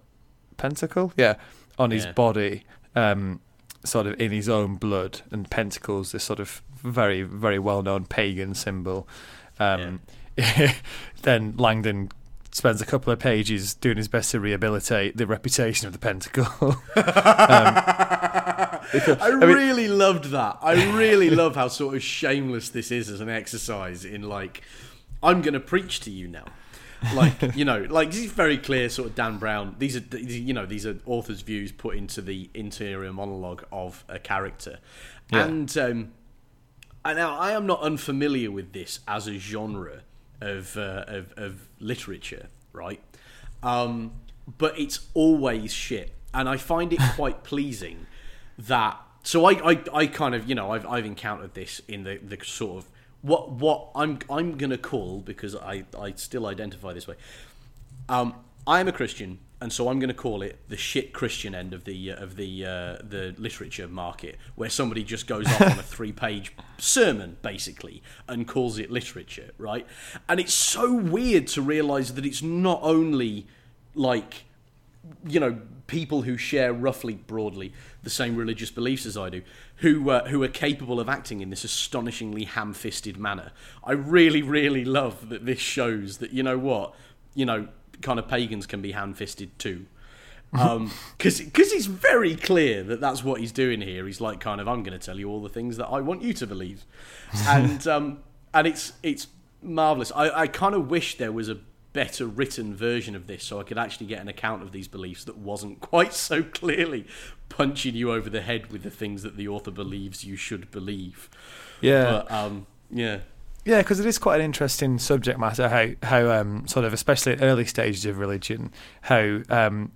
pentacle, yeah, on his Yeah. body, um, sort of in his own blood. And pentacles, this sort of very very well known pagan symbol. Um, <laughs> then Langdon spends a couple of pages doing his best to rehabilitate the reputation of the pentacle. <laughs> I really loved that. I really <laughs> love how sort of shameless this is as an exercise in like, I'm going to preach to you now. Like you know, <laughs> like this is very clear. Sort of Dan Brown. These are these- you know these are authors' views put into the interior monologue of a character, Yeah. and um, and now I am not unfamiliar with this as a genre of uh, of, of literature, right? Um, but it's always shit, and I find it quite <laughs> pleasing that. So I, I, I kind of you know I've I've encountered this in the, the sort of what what I'm I'm gonna call because I, I still identify this way. Um, I am a Christian, and so I'm going to call it the shit Christian end of the uh, of the uh, the literature market, where somebody just goes off on a <laughs> three page sermon basically and calls it literature, right? And it's so weird to realize that it's not only like you know people who share roughly broadly the same religious beliefs as I do who uh, who are capable of acting in this astonishingly ham-fisted manner. I really really love that this shows that you know what you know kind of pagans can be ham-fisted too. Um, <laughs> because it's very clear that that's what he's doing here. He's like kind of I'm going to tell you all the things that I want you to believe, <laughs> and um, and it's it's marvelous. I, I kind of wish there was a better written version of this so I could actually get an account of these beliefs that wasn't quite so clearly punching you over the head with the things that the author believes you should believe. Yeah. But um, yeah, Yeah, because it is quite an interesting subject matter. How how um, sort of especially at early stages of religion, how um,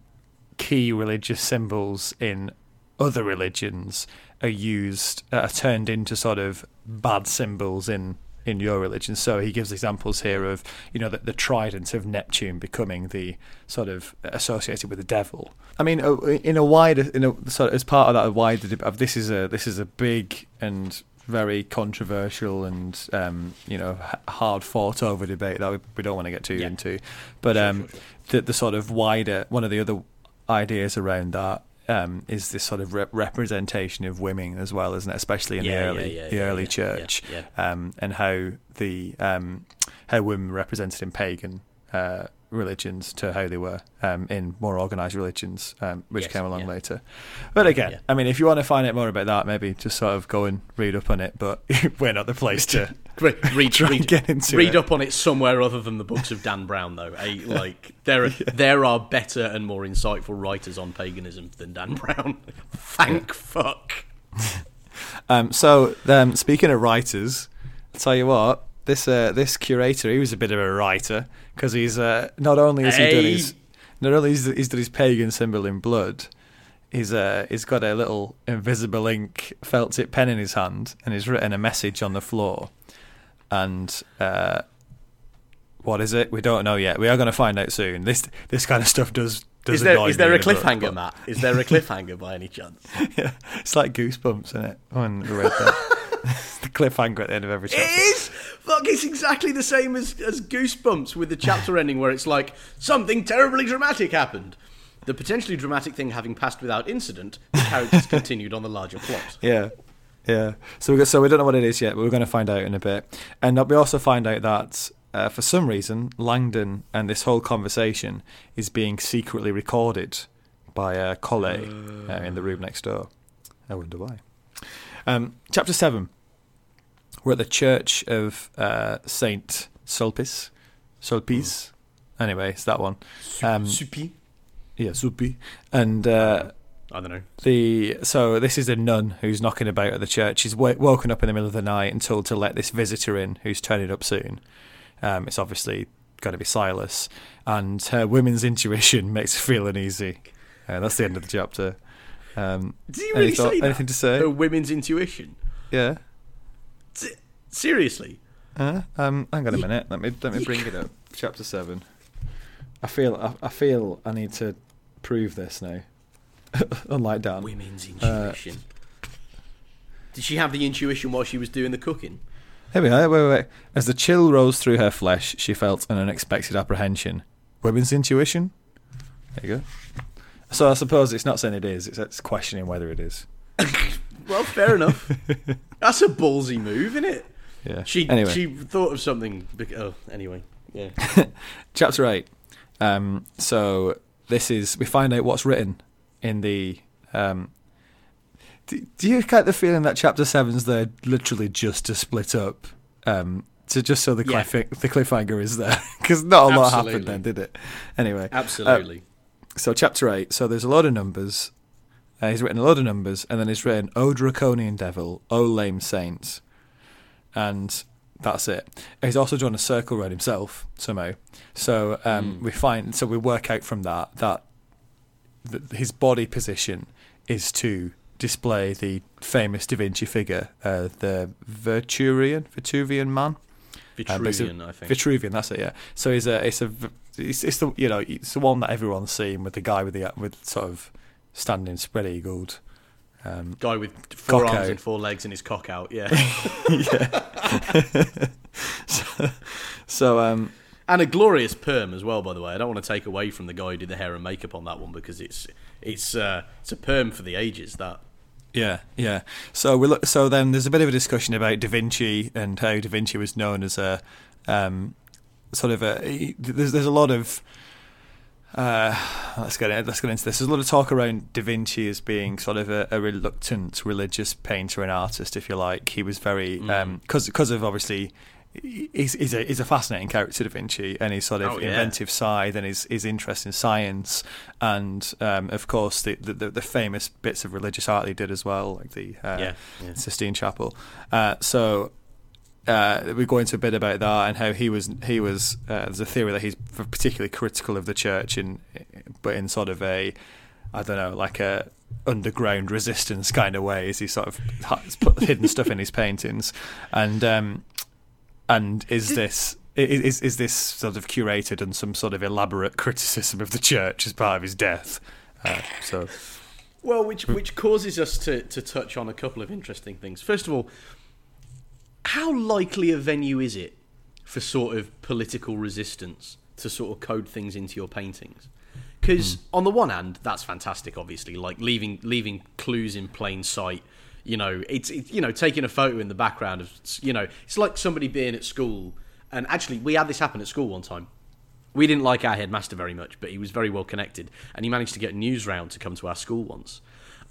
key religious symbols in other religions are used uh, are turned into sort of bad symbols in in your religion. So he gives examples here of you know the, the trident of Neptune becoming the sort of associated with the devil. I mean, uh, in a wider in a sort of, as part of that wider this is a this is a big and very controversial and um, you know hard fought over debate that we, we don't want to get too Yeah. into. But Sure, um, sure, sure. the the sort of wider one of the other ideas around that um, is this sort of rep- representation of women as well, isn't it? Especially in Yeah, the early yeah, the yeah, early yeah, church, yeah, Um, and how the um, how women were represented in pagan uh, religions to how they were um, in more organised religions, um, which Yes, came along yeah. later. But again, Yeah. I mean, if you want to find out more about that, maybe just sort of go and read up on it. But <laughs> we're not the place to <laughs> Read, read, read, get into read up on it somewhere other than the books of Dan Brown, though. Eh? <laughs> Like there, are, there are better and more insightful writers on paganism than Dan Brown. Thank fuck. Um, so, um, speaking of writers, I'll tell you what, this uh, this curator, he was a bit of a writer because he's uh, not only has he done his not only has he's done his pagan symbol in blood, he's uh, he's got a little invisible ink felt tip pen in his hand, and he's written a message on the floor, and. Uh, what is it? We don't know yet. We are going to find out soon. This this kind of stuff does. Does Is there annoy is there a in book, cliffhanger, Matt? Is there a cliffhanger by any chance? <laughs> yeah, it's like Goosebumps, isn't it? When we read that. the cliffhanger at the end of every chapter. It is. Fuck, it's exactly the same as as Goosebumps with the chapter ending where it's like something terribly dramatic happened. The potentially dramatic thing having passed without incident, the characters continued on the larger plot. <laughs> Yeah, yeah. So we so we don't know what it is yet, but we're going to find out in a bit. And we also find out that uh, for some reason, Langdon and this whole conversation is being secretly recorded by uh, Collet uh, in the room next door. I wonder why. Um, chapter seven. We're at the church of uh, Saint Sulpice. Sulpice. Anyway, it's that one. Um, Supi. yeah, Sulpi. And uh, I don't know. the so this is a nun who's knocking about at the church. She's w- woken up in the middle of the night and told to let this visitor in, who's turning up soon. Um, it's obviously going to be Silas, and her women's <laughs> intuition makes her feel uneasy. Uh, that's the end of the chapter. Um, Did you really thought- say that? anything to say? A women's intuition. Yeah. S- Seriously. Uh, um, hang on a minute. Let me let me bring it up. Chapter seven. I feel I, I feel I need to prove this now. <laughs> Unlike Dan. Women's Uh, intuition. Did she have the intuition while she was doing the cooking? Here we are. Wait, wait, wait. As the chill rose through her flesh, she felt an unexpected apprehension. Women's intuition? There you go. So I suppose it's not saying it is, it's, it's questioning whether it is. <laughs> Well, fair enough. That's a ballsy move, isn't it? Yeah. She anyway, she thought of something. bec- Oh, anyway, yeah. <laughs> chapter 8. Um, so this is, we find out what's written in the. Um, do, do you get the feeling that chapter 7's there literally just to split up? Um, to just so the, Yeah. cliff, the cliffhanger is there? <laughs> Because not a lot happened then, did it? Anyway. Absolutely. so chapter 8 so there's a lot of numbers uh, he's written a lot of numbers and then he's written o draconian devil o lame saints and that's it he's also drawn a circle around himself somehow so um, we find so we work out from that that th- his body position is to display the famous da vinci figure uh, the Vitruvian Vitruvian man uh, but it's a- Vitruvian, I think. Vitruvian, that's it. Yeah. So it's a, it's a, it's, it's the, you know, it's the one that everyone's seen with the guy with the with sort of standing spread eagled. Um, Guy with four arms out. and four legs and his cock out. Yeah, <laughs> <laughs> so, <laughs> so um, and a glorious perm as well. By the way, I don't want to take away from the guy who did the hair and makeup on that one because it's it's uh, it's a perm for the ages. That yeah, yeah. So we look. So then there's a bit of a discussion about Da Vinci and how Da Vinci was known as a um, sort of a. There's there's a lot of. Uh, let's get in, let's get into this. There's a lot of talk around Da Vinci as being sort of a, a reluctant religious painter and artist, if you like. He was very because because of obviously he's, he's a he's a fascinating character, Da Vinci, and his sort of Oh, yeah. inventive side and his his interest in science, and um, of course the, the the famous bits of religious art he did as well, like the uh, Yeah, yeah. Sistine Chapel. Uh, so uh, we go into a bit about that and how he was he was uh, there's a theory that he's particularly critical of the church in but in sort of a I don't know like a underground resistance kind of ways. He sort of has put hidden stuff in his <laughs> paintings, and um, and is this is is this sort of curated and some sort of elaborate criticism of the church as part of his death? Uh, so, well, which which causes us to to touch on a couple of interesting things. First of all, how likely a venue is it for sort of political resistance to sort of code things into your paintings? Because mm. on the one hand, that's fantastic. Obviously, like leaving leaving clues in plain sight. You know, it's it, you know taking a photo in the background of you know it's like somebody being at school. And actually, we had this happen at school one time. We didn't like our headmaster very much, but he was very well connected, and he managed to get Newsround to come to our school once.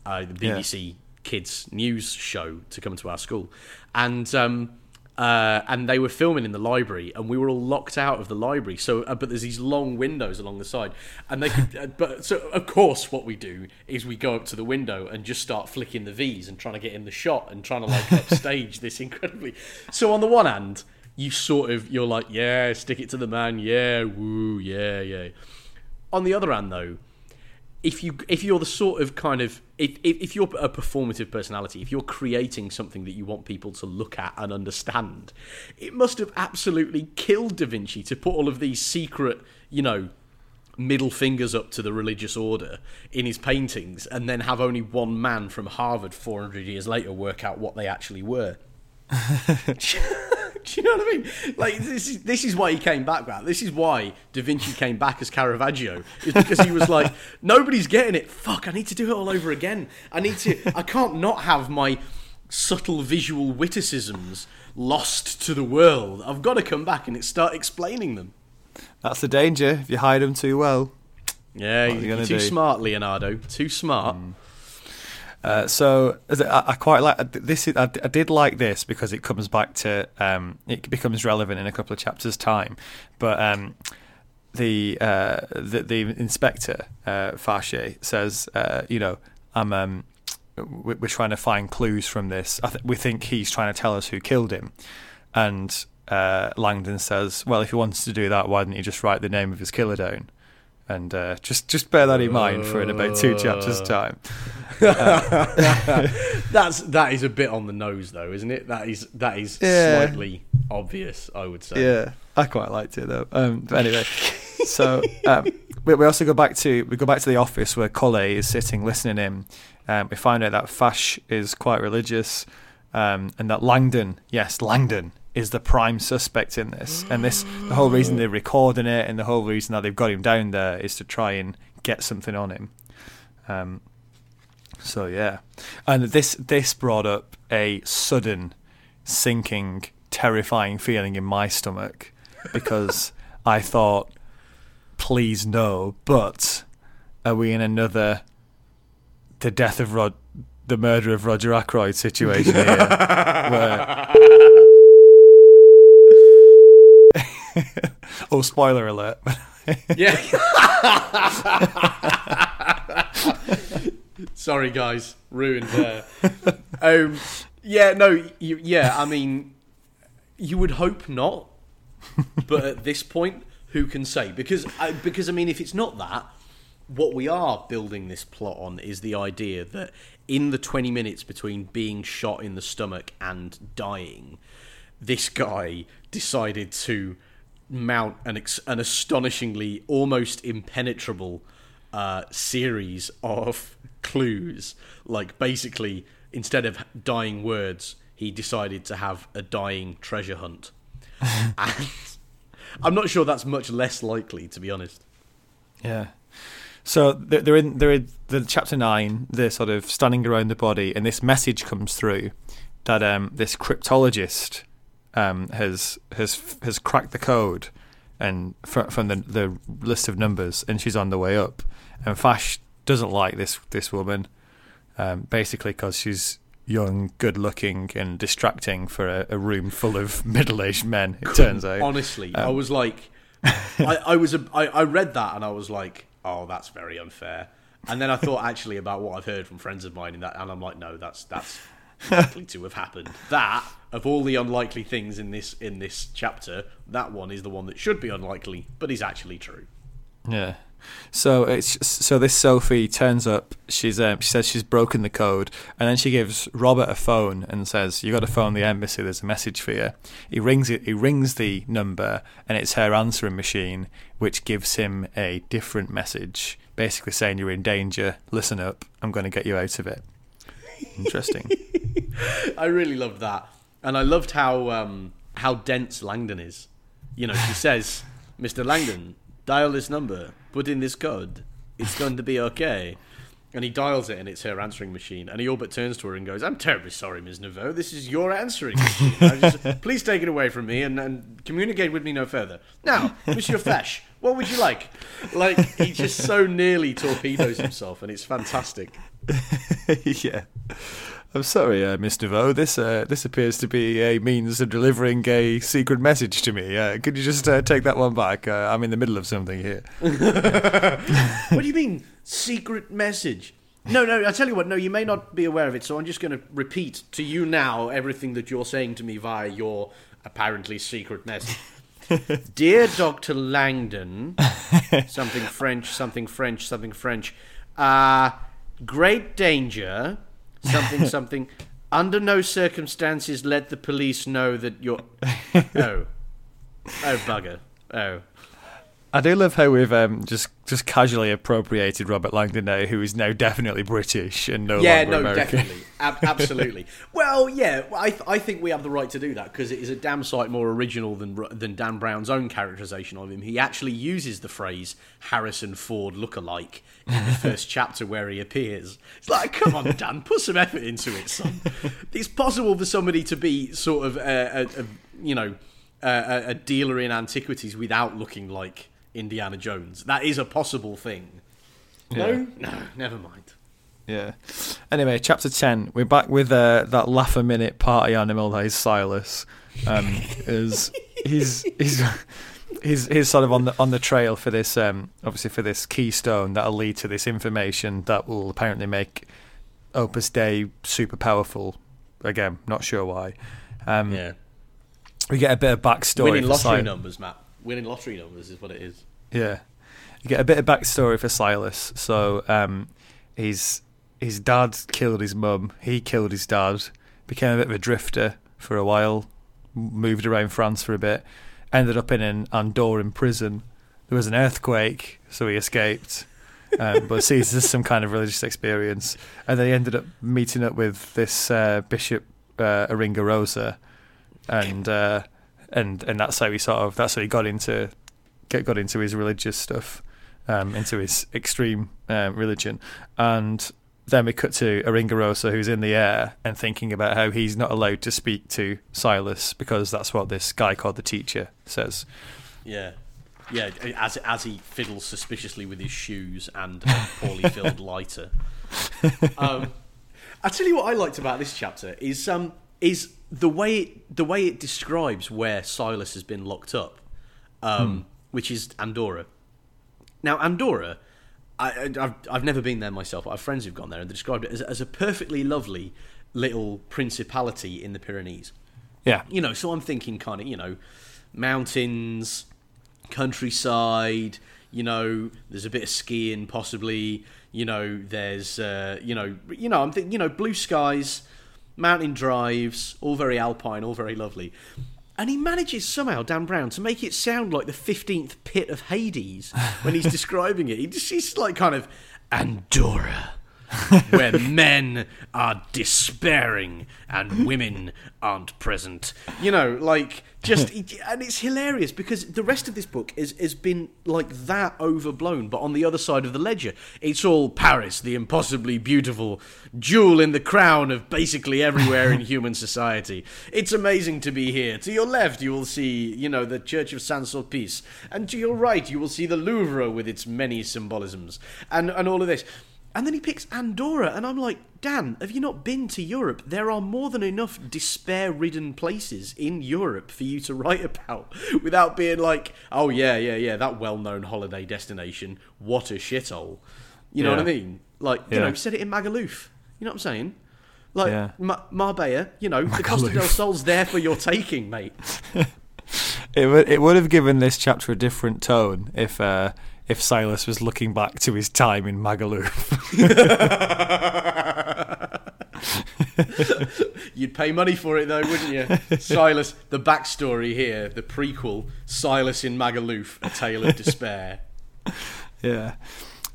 Uh, the BBC yeah. Kids news show to come to our school, and um, uh, and they were filming in the library, and we were all locked out of the library. So, uh, but there's these long windows along the side, and they could. uh, but so, of course, what we do is we go up to the window and just start flicking the V's and trying to get in the shot and trying to like <laughs> upstage this incredibly. So, on the one hand, you sort of you're like, yeah, stick it to the man, yeah, woo, yeah, yeah. On the other hand, though, if you if you're the sort of kind of if, if, if you're a performative personality, if you're creating something that you want people to look at and understand, it must have absolutely killed Da Vinci to put all of these secret, you know, middle fingers up to the religious order in his paintings, and then have only one man from Harvard 400 years later work out what they actually were. <laughs> Do you know what I mean? Like this is this is why he came back. That this is why Da Vinci came back as Caravaggio. Is because he was like, <laughs> nobody's getting it. Fuck, I need to do it all over again. I need to. I can't not have my subtle visual witticisms lost to the world. I've got to come back and start explaining them. That's the danger if you hide them too well. Yeah, you're too do? smart, Leonardo. Too smart. Mm. Uh, so I, I, quite like this. I, I, did like this because it comes back to um, it becomes relevant in a couple of chapters' time. But um, the, uh, the, the inspector uh, says, uh, you know, I'm um, we're trying to find clues from this. Th- we think he's trying to tell us who killed him, and uh, Langdon says, well, if he wants to do that, why didn't he just write the name of his killer down? and uh, just just bear that in mind for in about two chapters time. <laughs> That's that is a bit on the nose though, isn't it? That is that is yeah. slightly obvious, I would say. Yeah, I quite liked it though. Um, but anyway, so um, we, we, also go back to we go back to the office where Collet is sitting listening in. Um, we find out that Fache is quite religious, um, and that Langdon, yes, Langdon is the prime suspect in this. And this, the whole reason they're recording it, and the whole reason that they've got him down there is to try and get something on him. Um, so yeah, and this this brought up a sudden sinking, terrifying feeling in my stomach because I thought, please no, but are we in another the death of Rod, the murder of Roger Ackroyd situation here, where <laughs> oh, spoiler alert. yeah. <laughs> <laughs> Sorry, guys, ruined there. <laughs> Um, yeah, no, you, yeah. I mean, you would hope not, but at this point, who can say? Because, I, because I mean, if it's not that, what we are building this plot on is the idea that in the 20 minutes between being shot in the stomach and dying, this guy decided to mount an, ex- an astonishingly almost impenetrable uh, series of clues. Like basically, instead of dying words, he decided to have a dying treasure hunt. <laughs> and I'm not sure that's much less likely, to be honest. Yeah. So they're in they're in the chapter nine. They're sort of standing around the body, and this message comes through that um, this cryptologist um, has has has cracked the code and fr- from the the list of numbers, and she's on the way up. And Fache doesn't like this this woman, um, basically because she's young, good looking, and distracting for a, a room full of <laughs> middle aged men. It turns out. Honestly, um, I was like, <laughs> I, I was a, I, I read that and I was like, oh, that's very unfair. And then I thought <laughs> actually about what I've heard from friends of mine in that, and I'm like, no, that's that's likely to have happened. That of all the unlikely things in this in this chapter, that one is the one that should be unlikely, but is actually true. Yeah. So it's so this Sophie turns up. She's um, she says she's broken the code, and then she gives Robert a phone and says, "You got to phone the embassy. There's a message for you." He rings it. He rings the number, and it's her answering machine, which gives him a different message, basically saying, "You're in danger. Listen up. I'm going to get you out of it." Interesting. <laughs> I really loved that, and I loved how um, how dense Langdon is. You know, she says, "Mr. Langdon, dial this number." put in this code. It's going to be okay. And he dials it, and it's her answering machine. And he all but turns to her and goes, "I'm terribly sorry, Ms. Neveu. This is your answering machine. Just, <laughs> please take it away from me and, and communicate with me no further. Now, Monsieur Flash, what would you like?" Like he just so nearly torpedoes himself, and it's fantastic. <laughs> yeah. I'm sorry, uh, Miss Devoe. This uh, this appears to be a means of delivering a secret message to me. Uh, could you just uh, take that one back? Uh, I'm in the middle of something here. <laughs> what do you mean, secret message? No, no. I tell you what. No, you may not be aware of it. So I'm just going to repeat to you now everything that you're saying to me via your apparently secret message. <laughs> Dear Doctor Langdon, something French, something French, something French. Uh, great danger something something. Under no circumstances let the police know that you're. <laughs> Oh, oh bugger. Oh. I do love how we've um, just just casually appropriated Robert Langdon now, who is now definitely British and no longer. yeah, longer no, American. definitely, Ab- <laughs> absolutely. well, yeah, I th- I think we have the right to do that because it is a damn sight more original than than Dan Brown's own characterization of him. He actually uses the phrase Harrison Ford look-alike in the <laughs> first chapter where he appears. It's like, come on, Dan, put some effort into it, son. It's possible for somebody to be sort of a, a, a you know a, a dealer in antiquities without looking like Indiana Jones. That is a possible thing. Yeah. No, no, never mind. Yeah. Anyway, chapter ten. We're back with uh, that laugh a minute party animal that is Silas. Um, <laughs> is he's he's he's he's sort of on the on the trail for this um obviously for this keystone that'll lead to this information that will apparently make Opus Dei super powerful. Again, not sure why. Um, Yeah. We get a bit of backstory. Winning lottery Sil- numbers, Matt. Winning lottery numbers is what it is. Yeah, you get a bit of backstory for Silas. So, um, his his dad killed his mum. He killed his dad. Became a bit of a drifter for a while. Moved around France for a bit. Ended up in an Andorran prison. There was an earthquake, so he escaped. Um, but sees this some kind of religious experience, and then he ended up meeting up with this uh, Bishop uh, Aringarosa, and uh, and and that's how he sort of that's how he got into get got into his religious stuff, um, into his extreme uh, religion, and then we cut to Aringarosa, who's in the air and thinking about how he's not allowed to speak to Silas because that's what this guy called the teacher says. Yeah. Yeah, as as he fiddles suspiciously with his shoes and a <laughs> poorly filled lighter. Um, I tell you what I liked about this chapter is um is the way it, the way it describes where Silas has been locked up, um, which is Andorra. Now Andorra, I, I- I've I've never been there myself. But I have friends who've gone there and they described it as, as a perfectly lovely little principality in the Pyrenees Yeah, you know, so I'm thinking kind of, you know, mountains, countryside, you know, there's a bit of skiing possibly, you know, there's uh, you know, you know, I'm thinking, you know, blue skies, mountain drives, all very alpine, all very lovely. And he manages somehow, Dan Brown, to make it sound like the 15th pit of Hades when he's <laughs> describing it. He just, he's like kind of Andorra, <laughs> where men are despairing and women aren't present. You know, like just <laughs> and it's hilarious because the rest of this book is has been like that overblown, but on the other side of the ledger, it's all Paris, the impossibly beautiful jewel in the crown of basically everywhere in <laughs> human society. It's amazing to be here. To your left, you will see, you know, the Church of Saint Sulpice, and to your right, you will see the Louvre with its many symbolisms and and all of this. And then he picks Andorra, and I'm like, Dan, have you not been to Europe? There are more than enough despair ridden places in Europe for you to write about <laughs> without being like, oh, yeah, yeah, yeah, that well known holiday destination. What a shithole. You know what I mean? Like, you Yeah. know, said it in Magaluf. You know what I'm saying? Like Yeah. Ma- Marbella, you know, the Costa del Sol's there for your taking, mate. <laughs> It would it would have given this chapter a different tone if uh, if Silas was looking back to his time in Magaluf. <laughs> You'd pay money for it though, wouldn't you? Silas, the backstory here, the prequel, Silas in Magaluf, A Tale of Despair. yeah.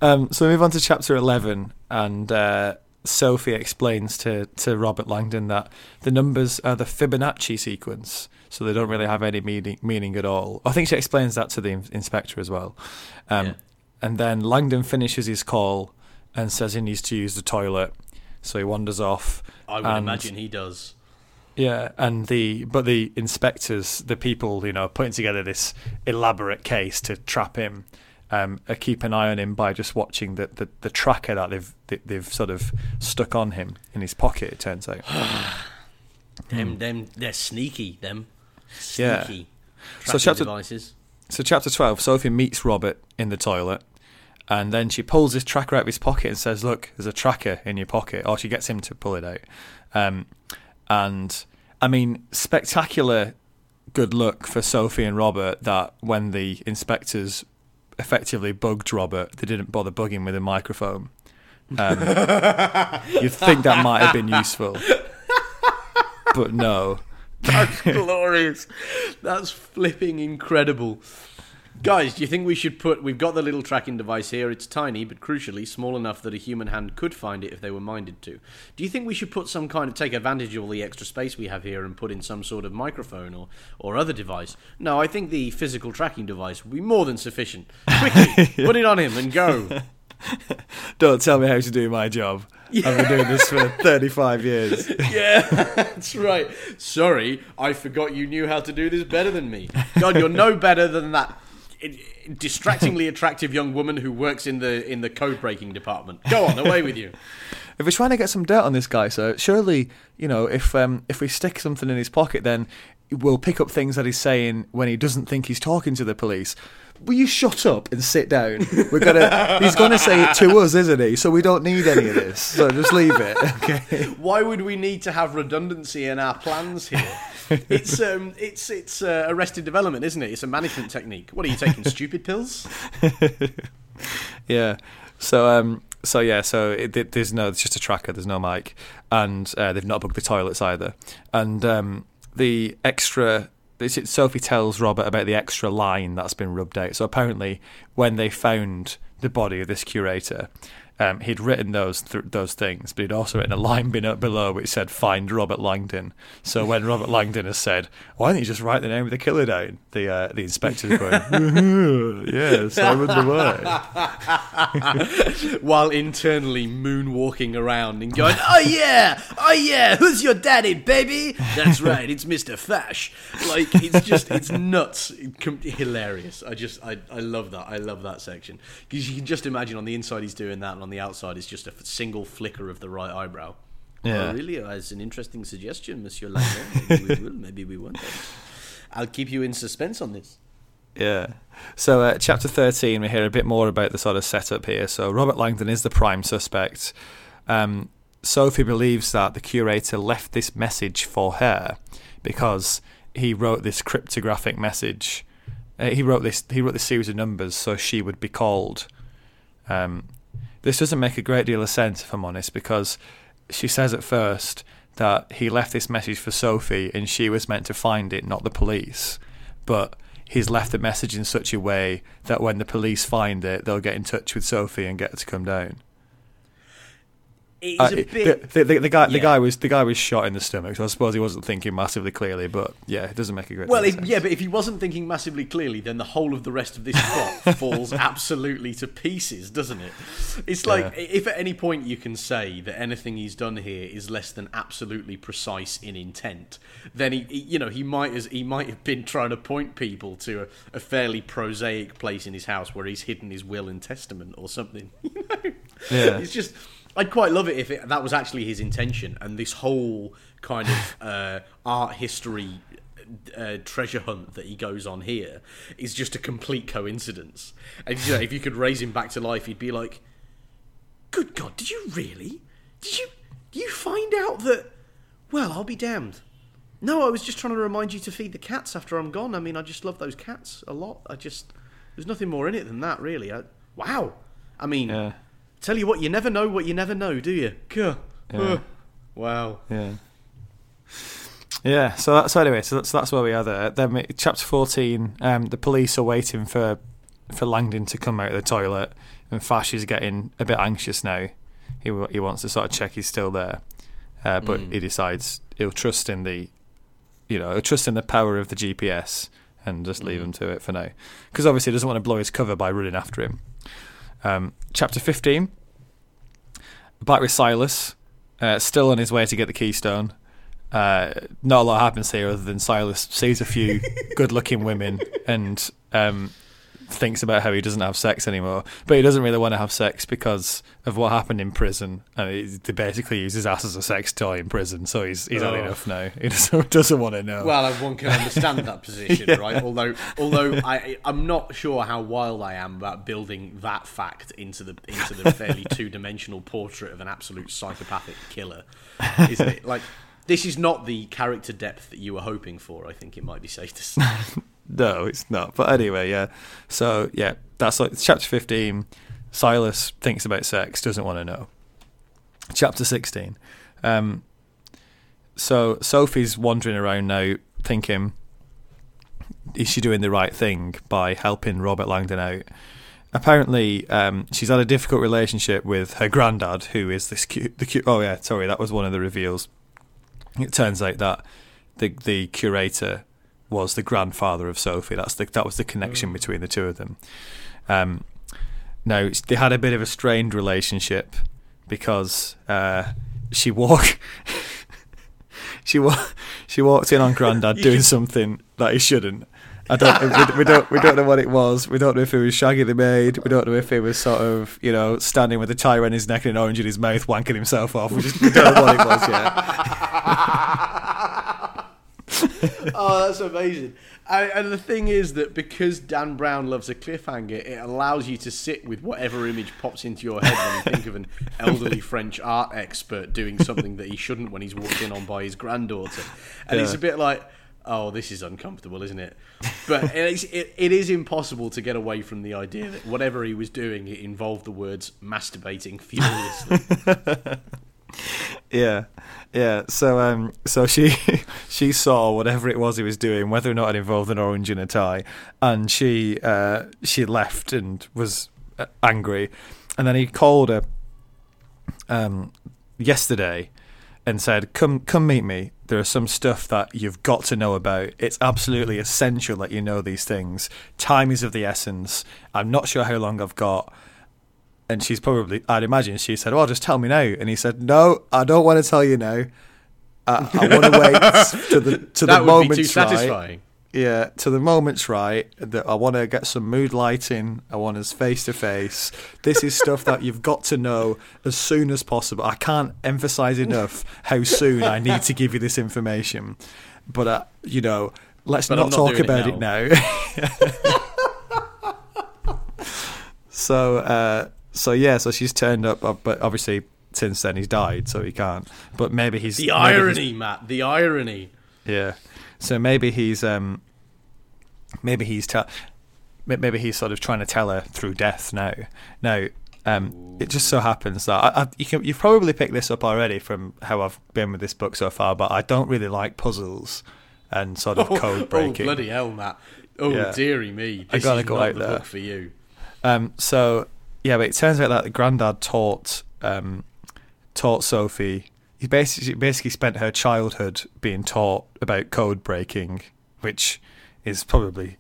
Um, so we move on to chapter eleven, and uh, Sophie explains to to Robert Langdon that the numbers are the Fibonacci sequence, so they don't really have any meaning meaning at all. I think she explains that to the in- inspector as well. Um, Yeah. And then Langdon finishes his call and says he needs to use the toilet, so he wanders off. I would and- imagine he does. Yeah, and the but the inspectors, the people you know putting together this elaborate case to trap him, um, keep an eye on him by just watching the, the, the tracker that they've they- they've sort of stuck on him in his pocket. It turns out. <sighs> Them, them, they're sneaky. Them, Hmm. Yeah. sneaky. So chapter- devices. So chapter twelve, Sophie meets Robert in the toilet, and then she pulls this tracker out of his pocket and says, "Look, there's a tracker in your pocket." Or she gets him to pull it out. Um, and I mean, spectacular good luck for Sophie and Robert that when the inspectors effectively bugged Robert, they didn't bother bugging with a microphone. Um, <laughs> you'd think that might have been useful, but no. That's <laughs> glorious. That's flipping incredible. Guys, do you think we should put? We've got the little tracking device here. It's tiny, but crucially small enough that a human hand could find it if they were minded to. Do you think we should put some kind of take advantage of all the extra space we have here and put in some sort of microphone or or other device? No, I think the physical tracking device would be more than sufficient. Quickly, <laughs> put it on him and go. <laughs> Don't tell me how to do my job. I've been doing this for <laughs> 35 years. <laughs> Yeah, that's right. Sorry, I forgot you knew how to do this better than me. God, you're no better than that distractingly attractive young woman who works in the in the code breaking department. Go on, away with you. <laughs> If we're trying to get some dirt on this guy, so surely, you know, if um, if we stick something in his pocket, then we'll pick up things that he's saying when he doesn't think he's talking to the police. Will you shut up and sit down? We're gonna. he's gonna say it to us, isn't he? So we don't need any of this. So just leave it. <laughs> Okay. Why would we need to have redundancy in our plans here? It's um, it's it's uh, arrested development, isn't it? It's a management technique. What are you taking? stupid pills? <laughs> Yeah. So um. So yeah. So it, it- there's no. It's just a tracker. There's no mic, and uh, they've not booked the toilets either. And um, the extra. Sophie tells Robert about the extra line that's been rubbed out. So apparently, when they found the body of this curator, um, he'd written those th- those things, but he'd also written a line below which said "Find Robert Langdon." So when Robert Langdon has said, "Why don't you just write the name of the killer down?" the uh, the inspector's going, "Yes, I'm in the why." While internally moonwalking around and going, "Oh yeah, oh yeah, who's your daddy, baby?" That's right, it's Mister Fache. Like it's just, it's nuts, hilarious. I just, I, I love that. I love that section because you can just imagine on the inside he's doing that, on the outside is just a single flicker of the right eyebrow. Yeah. Oh, really, that's an interesting suggestion, Monsieur Langdon. <laughs> Maybe we will. Maybe we won't. I'll keep you in suspense on this. Yeah. So, uh, chapter 13, we hear a bit more about the sort of setup here. So, Robert Langdon is the prime suspect. Um, Sophie believes that the curator left this message for her because he wrote this cryptographic message. Uh, he wrote this. He wrote this series of numbers so she would be called. Um, this doesn't make a great deal of sense, if I'm honest, because she says at first that he left this message for Sophie and she was meant to find it, not the police. But he's left the message in such a way that when the police find it, they'll get in touch with Sophie and get her to come down. It's Uh, a bit. the, the, the guy, the guy was the guy was shot in the stomach, so I suppose he wasn't thinking massively clearly. But yeah, it doesn't make a great. Well, if, yeah, but if he wasn't thinking massively clearly, then the whole of the rest of this plot <laughs> falls absolutely to pieces, doesn't it? It's like Yeah. if at any point you can say that anything he's done here is less than absolutely precise in intent, then he, he- you know, he might as he might have been trying to point people to a, a fairly prosaic place in his house where he's hidden his will and testament or something. <laughs> You know? Yeah. It's just I'd quite love it if it, that was actually his intention, and this whole kind of <laughs> uh, art history uh, treasure hunt that he goes on here is just a complete coincidence. And you know, if you could raise him back to life, he'd be like, "Good God, did you really? Did you? you find out that, well, I'll be damned. No, I was just trying to remind you to feed the cats after I'm gone. I mean, I just love those cats a lot. I just, there's nothing more in it than that, really. I, wow. I mean, Yeah. Tell you what, you never know what you never know, do you? Yeah. Ugh. Wow. Yeah. Yeah. So that's so anyway. So that's that's where we are there. Then chapter fourteen. Um, the police are waiting for for Langdon to come out of the toilet, and Fache is getting a bit anxious now. He he wants to sort of check he's still there, uh, but Mm. he decides he'll trust in the, you know, he'll trust in the power of the GPS and just leave Mm. him to it for now, because obviously he doesn't want to blow his cover by running after him. Um, chapter fifteen. Back with Silas, uh, still on his way to get the keystone. Uh, not a lot happens here other than Silas sees a few <laughs> good-looking women and um, thinks about how he doesn't have sex anymore. But he doesn't really want to have sex because of what happened in prison. And he they basically use his ass as a sex toy in prison, so he's he's had Oh. enough now. <laughs> He doesn't, doesn't want to know. Well, one can understand that <laughs> position, right? Although, although I, I'm not sure how wild I am about building that fact into the into the fairly <laughs> two-dimensional portrait of an absolute psychopathic killer, isn't it? Like, this is not the character depth that you were hoping for. I think it might be safe to say. No, it's not. But anyway, yeah. So yeah, that's like chapter fifteen. Silas thinks about sex, doesn't want to know. Chapter sixteen. Um, so Sophie's wandering around now, thinking, is she doing the right thing by helping Robert Langdon out? Apparently, um, she's had a difficult relationship with her granddad, who is this cute. The cute. Oh yeah, sorry, that was one of the reveals. It turns out that the the curator was the grandfather of Sophie. That's the that was the connection between the two of them. Um, now they had a bit of a strained relationship because uh, she walked. <laughs> she wa- she walked in on Grandad <laughs> doing something that he shouldn't. I don't we, we don't we don't know what it was. We don't know if it was Shaggy the maid. We don't know if it was sort of you know standing with a tie around his neck and an orange in his mouth, wanking himself off. We just we don't know what it was yet. <laughs> oh, that's amazing. And, and the thing is that because Dan Brown loves a cliffhanger, it allows you to sit with whatever image pops into your head when you think of an <laughs> elderly French art expert doing something that he shouldn't when he's walked in on by his granddaughter. And it's a bit like, oh, this is uncomfortable, isn't it? But it's, it, it is impossible to get away from the idea that whatever he was doing, it involved the words masturbating furiously. <laughs> Yeah, yeah. So, um, so she <laughs> she saw whatever it was he was doing, whether or not it involved an orange in a tie, and she uh, she left and was uh, angry, and then he called her um, yesterday and said, "Come, come meet me. There is some stuff that you've got to know about. It's absolutely essential that you know these things. Time is of the essence. I'm not sure how long I've got." And she's probably, I'd imagine, she said, "Well, just tell me now." And he said, "No, I don't want to tell you now. I, I <laughs> want to wait to the to that the moment's too right. satisfying. Yeah, to the moment's right. That I want to get some mood lighting. I want us face to face. This is stuff that you've got to know as soon as possible. I can't emphasize enough how soon I need to give you this information. But uh, you know, let's But not not talk doing it about it now. <laughs> so, uh, so yeah, so she's turned up, uh, but obviously since then he's died, so he can't. But maybe he's The maybe he's- irony, Matt. The irony. yeah. So maybe he's um maybe he's tell maybe he's sort of trying to tell her through death now. Now, um, it just so happens that I, I, you can, you've probably picked this up already from how I've been with this book so far, but I don't really like puzzles and sort of <laughs> code Oh, breaking. bloody hell, Matt. Oh, Yeah. dearie me. I This gotta is go out the there. book for you. Um, so yeah, but it turns out that the granddad taught um, taught Sophie. He basically basically spent her childhood being taught about code breaking, which is probably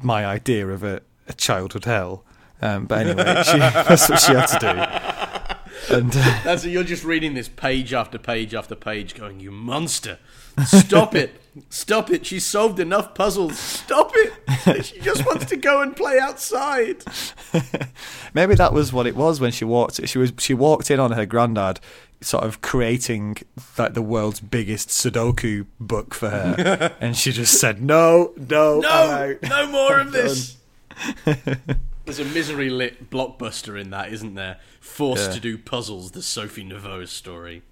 my idea of a, a childhood hell. Um, but anyway, <laughs> she, that's what she had to do. And uh, That's you're just reading this page after page after page, going, "You monster! Stop it! Stop it! She's solved enough puzzles. Stop it! <laughs> She just wants to go and play outside." <laughs> maybe that was what it was when she walked. She was she walked in on her granddad, sort of creating like the world's biggest Sudoku book for her, <laughs> and she just said, "No, no, No, out." no more of this. There's a misery lit blockbuster in that, isn't there? Forced Yeah. to do puzzles. The Sophie Neveu story.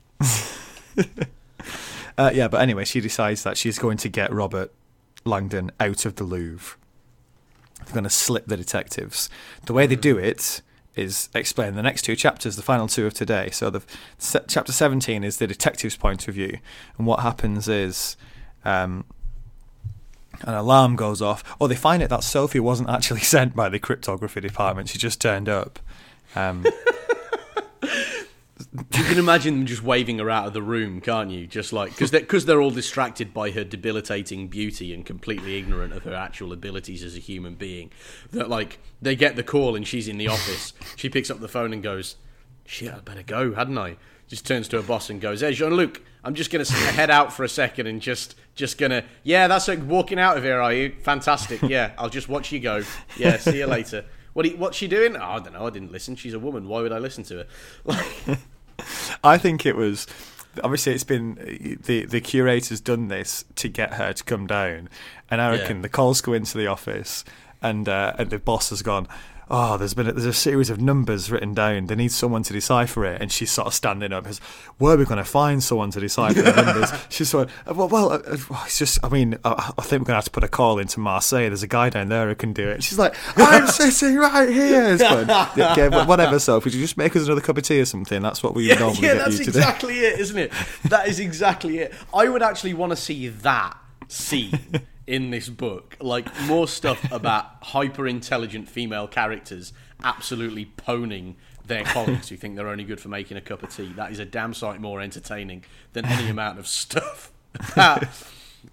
Uh, yeah, but anyway, she decides that she's going to get Robert Langdon out of the Louvre. They're going to slip the detectives. The way they do it is explained in the next two chapters, the final two of today. So the se- chapter 17 is the detective's point of view, and what happens is um, an alarm goes off, or they find it that Sophie wasn't actually <laughs> sent by the cryptography department; she just turned up. Um, <laughs> You can imagine them just waving her out of the room, can't you? Just like because they're, cause they're all distracted by her debilitating beauty and completely ignorant of her actual abilities as a human being. That like they get the call and she's in the office. She picks up the phone and goes, "Shit, I'd better go, hadn't I?" Just turns to her boss and goes, "Hey, Jean Luc, I'm just gonna head out for a second and just just gonna yeah, that's like walking out of here, are you? Fantastic. Yeah, I'll just watch you go. Yeah, see you later." What you, what's she doing? Oh, I don't know. I didn't listen. She's a woman. Why would I listen to her? Like, <laughs> I think it was obviously it's been the the curator's done this to get her to come down, and I reckon Yeah. the calls go into the office, and uh, and the boss has gone. Oh, there's been a, there's a series of numbers written down. They need someone to decipher it, and she's sort of standing up. As where are we going to find someone to decipher the numbers? <laughs> She's sort of, well, well, uh, uh, it's just. I mean, I, I think we're going to have to put a call into Marseille. There's a guy down there who can do it. She's like, I'm <laughs> sitting right here. It's fun. <laughs> Yeah, okay, but whatever. So, could you just make us another cup of tea or something? That's what we normally yeah, get that's you to do. exactly it, isn't it? That is exactly it. I would actually want to see that scene in this book, like more stuff <laughs> about hyper intelligent female characters absolutely poning their colleagues who think they're only good for making a cup of tea. That is a damn sight more entertaining than any <laughs> amount of stuff about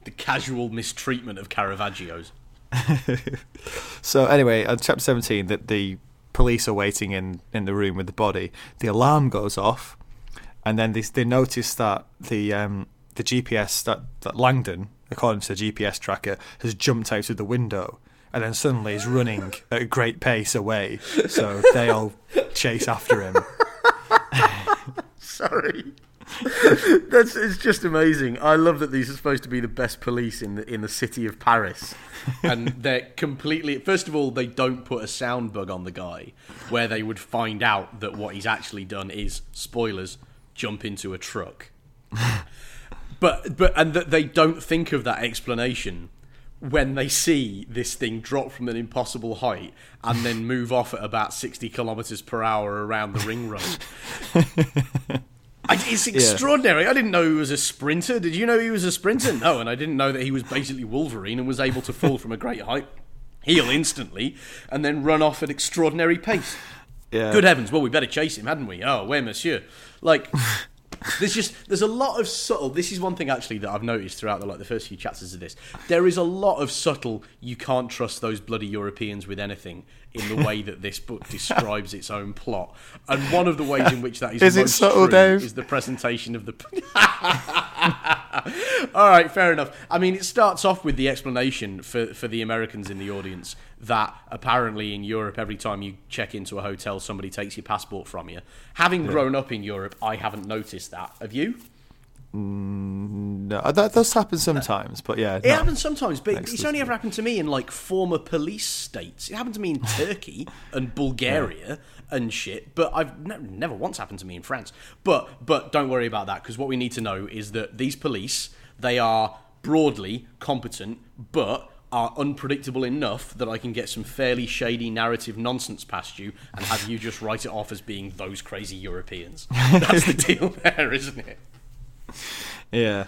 the casual mistreatment of Caravaggios. <laughs> So anyway, on chapter seventeen, that the police are waiting in, in the room with the body. The alarm goes off, and then they they notice that the um, the GPS that, that Langdon, according to the GPS tracker, has jumped out of the window, and then suddenly is running at a great pace away. So they all chase after him. <laughs> Sorry. That's it's just amazing. I love that these are supposed to be the best police in the in the city of Paris, and they're completely. First of all, they don't put a sound bug on the guy, where they would find out that what he's actually done is spoilers jump into a truck. But but and that they don't think of that explanation when they see this thing drop from an impossible height and then move off at about 60 kilometers per hour around the ring road. I, it's extraordinary. I didn't know he was a sprinter. Did you know he was a sprinter? No, and I didn't know that he was basically Wolverine and was able to fall from a great height, heal instantly, and then run off at extraordinary pace. Yeah. Good heavens! Well, we better chase him, hadn't we? Oh, where, Monsieur? Like, there's just there's a lot of subtle. This is one thing actually that I've noticed throughout the like the first few chapters of this. There is a lot of subtle. You can't trust those bloody Europeans with anything in the way that this book <laughs> describes its own plot. And one of the ways in which that is, Is it subtle, Dave? is the presentation of the. <laughs> All right, fair enough. I mean, it starts off with the explanation for, for the Americans in the audience that apparently in Europe, every time you check into a hotel, somebody takes your passport from you. Having grown up in Europe, I haven't noticed that. Have you? Mm, no, that does happen sometimes, but yeah, It no. happens sometimes, but it's only ever happened to me in like former police states. It happened to me in <laughs> Turkey and Bulgaria and shit, but I've ne- never once happened to me in France. But but don't worry about that because what we need to know is that these police they are broadly competent, but are unpredictable enough that I can get some fairly shady narrative nonsense past you and have you just write it off as being those crazy Europeans. <laughs> That's the deal there, isn't it? Yeah.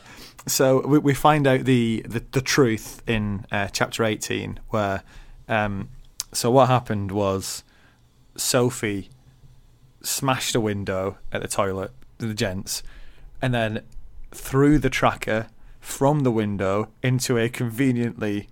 So we, we find out the, the, the truth in uh, chapter 18, where. Um, so what happened was Sophie smashed a window at the toilet, the gents, and then threw the tracker from the window into a conveniently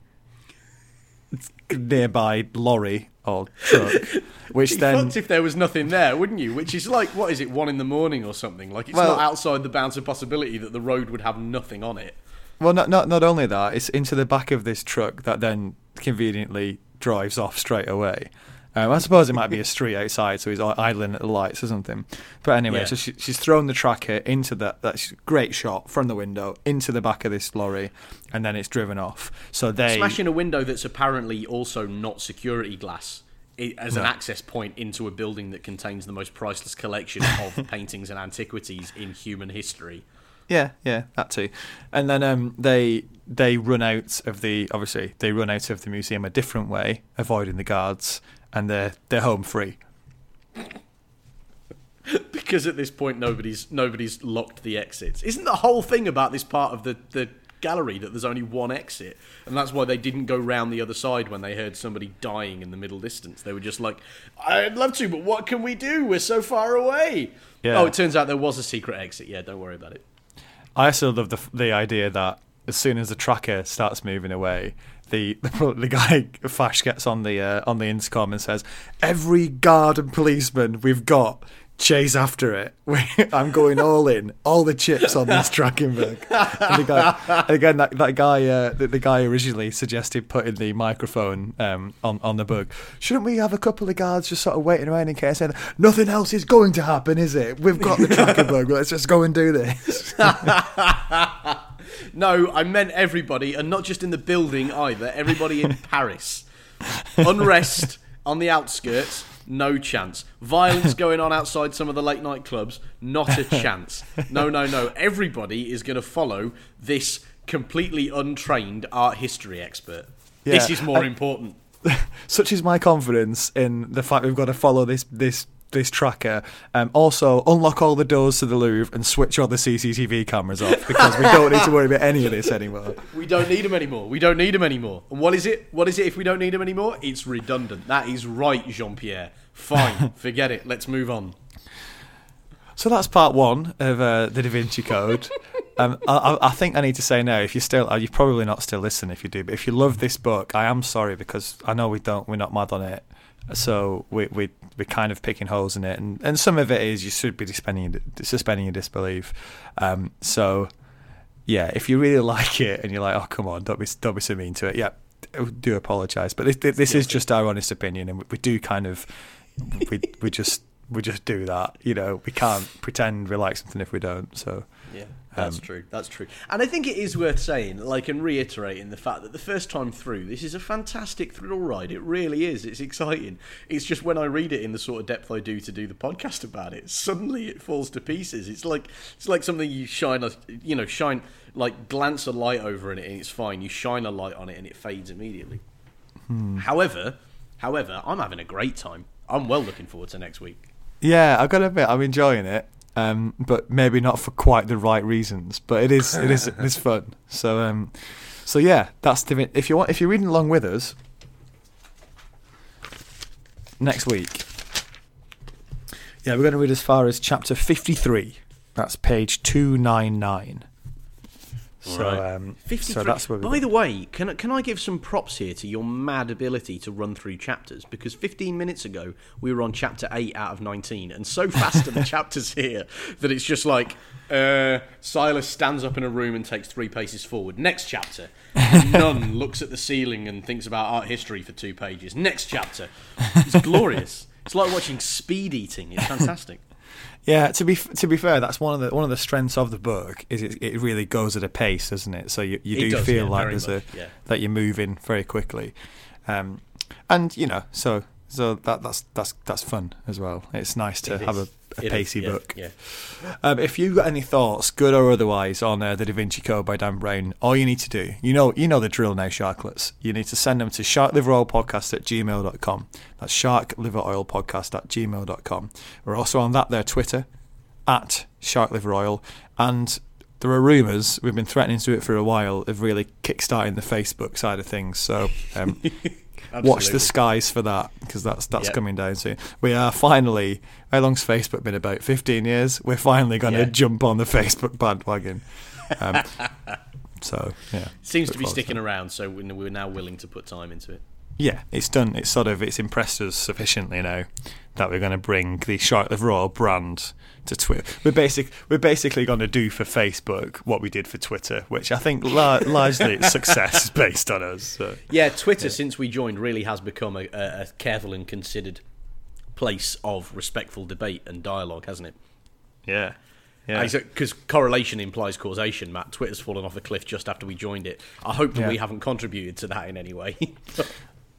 nearby lorry or truck, <laughs> which be then if there was nothing there, wouldn't you? Which is like, what is it, one in the morning or something? Like, it's Well- not outside the bounds of possibility that the road would have nothing on it. Well, not not not only that, it's into the back of this truck that then conveniently drives off straight away. Um, I suppose it might be a street outside, so he's idling at the lights or something. But anyway, Yeah. so she, she's thrown the tracker into that. That's great shot from the window into the back of this lorry, and then it's driven off. So they Smashing a window that's apparently also not security glass as an access point into a building that contains the most priceless collection <laughs> of paintings and antiquities in human history. Yeah, yeah, that too. And then um, they they run out of the obviously they run out of the museum a different way, avoiding the guards, and they're they're home free. <laughs> because at this point nobody's nobody's locked the exits. Isn't the whole thing about this part of the the gallery that there's only one exit, and that's why they didn't go round the other side when they heard somebody dying in the middle distance. They were just like, "I'd love to, but what can we do? We're so far away." Yeah. Oh, it turns out there was a secret exit. Yeah, don't worry about it. I also love the the idea that as soon as the tracker starts moving away, the the, guy Fache gets on the uh, on the intercom and says, "Every guard and policeman we've got." Chase after it. <laughs> I'm going all in, all the chips on this book. And guy, again, that, that guy, uh, the, the guy originally suggested putting the microphone um, on on the bug. Shouldn't we have a couple of guards just sort of waiting around in case anything? Nothing else is going to happen, is it? We've got the book. Let's just go and do this. <laughs> No, I meant everybody, and not just in the building either. Everybody in <laughs> Paris. Unrest on the outskirts, no chance. Violence <laughs> going on outside some of the late night clubs, not a chance. No, no, no. Everybody is going to follow this completely untrained art history expert. This is more I- important. <laughs> such is my confidence in the fact we've got to follow this this this tracker. Um, also, unlock all the doors to the Louvre and switch all the CCTV cameras off because we don't need to worry about any of this anymore. We don't need them anymore. We don't need them anymore. And what is it? What is it if we don't need them anymore? It's redundant. That is right, Jean Pierre. Fine. <laughs> Forget it. Let's move on. So that's part one of uh, the Da Vinci Code. <laughs> Um, I, I- I think I need to say now, if you're still, uh, you're probably not still listening if you do, but if you love this book, I am sorry because I know we don't, we're not mad on it. So we we we're kind of picking holes in it, and, and some of it is you should be suspending your- suspending your disbelief. Um, so yeah, if you really <laughs> like it and you're like, oh come on, don't be don't be so mean to it. Yeah, I do apologise, but this this is just our honest opinion, and we, we do kind of we we just we just do that. You know, we can't pretend we like something if we don't. So Yeah, that's Um, true. That's true. And I think it is worth saying, like, and reiterating the fact that the first time through, this is a fantastic thrill ride. It really is. It's exciting. It's just when I read it in the sort of depth I do to do the podcast about it, suddenly it falls to pieces. It's like it's like something you shine a, you know, shine like glance a light over in it, and it's fine. You shine a light on it, and it fades immediately. However, however, I'm having a great time. I'm well looking forward to next week. yeah, I've got to admit I'm enjoying it. Um, but maybe not for quite the right reasons. But it is it is <laughs> it's fun. So um, so yeah, that's the if you want if you're reading along with us next week. Yeah, we're going to read as far as chapter 53. That's page 299. So, Right. um, 53. so that's where we By the way, can I- can I give some props here to your mad ability to run through chapters? Because 15 minutes ago we were on chapter 8 out of 19, and so fast are the <laughs> chapters here that it's just like uh, Silas stands up in a room and takes three paces forward. Next chapter, <laughs> Nun looks at the ceiling and thinks about art history for two pages. Next chapter, it's glorious. It's like watching speed eating. It's fantastic. Yeah, to be f- to be fair, that's one of the one of the strengths of the book is it, it really goes at a pace, doesn't it? So you, you It do does, feel yeah, like there's much, a yeah. that you're moving very quickly, um, and you know, so so that that's that's that's fun as well. It's nice to It have a, a It is, pacey yeah, book. Yeah. Um, if you've got any thoughts, good or otherwise, on uh, the Da Vinci Code by Dan Brown, all you need to do, you know, you know the drill now, Sharklets. You need to send them to sharkliveroilpodcast at gmail.com. That's sharkliveroilpodcast at gmail.com. We're also on that there Twitter, at sharkliveroil, and there are rumours, we've been threatening to do it for a while, of really kickstarting the Facebook side of things. So um, <laughs> watch the skies for that because that's that's Yep. coming down soon. We are finally. How long's Facebook been about? Fifteen years. We're finally going to Yeah. jump on the Facebook bandwagon. Um, <laughs> so yeah, Seems to be sticking around, so we're now willing to put time into it. Yeah, it's done. It's sort of it's impressed us sufficiently now that we're going to bring the Shark Liver Oil brand to Twitter. We're basic. We're basically going to do for Facebook what we did for Twitter, which I think la- <laughs> largely its success is <laughs> based on us. So. Yeah, Twitter since we joined really has become a, a, a careful and considered place of respectful debate and dialogue, hasn't it? Yeah, yeah. Because correlation implies causation, Matt. Twitter's fallen off a cliff just after we joined it. I hope that Yeah. we haven't contributed to that in any way. <laughs>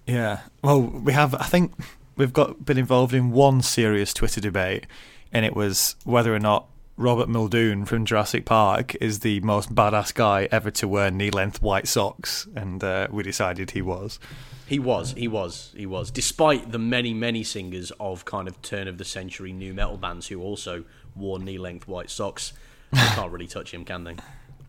Yeah. Well, we have. I think we've got been involved in one serious Twitter debate, and it was whether or not Robert Muldoon from Jurassic Park is the most badass guy ever to wear knee-length white socks, and uh, we decided he was. He was, he was, he was. Despite the many, many singers of kind of turn of the century new metal bands who also wore knee length white socks, they <laughs> can't really touch him, can they?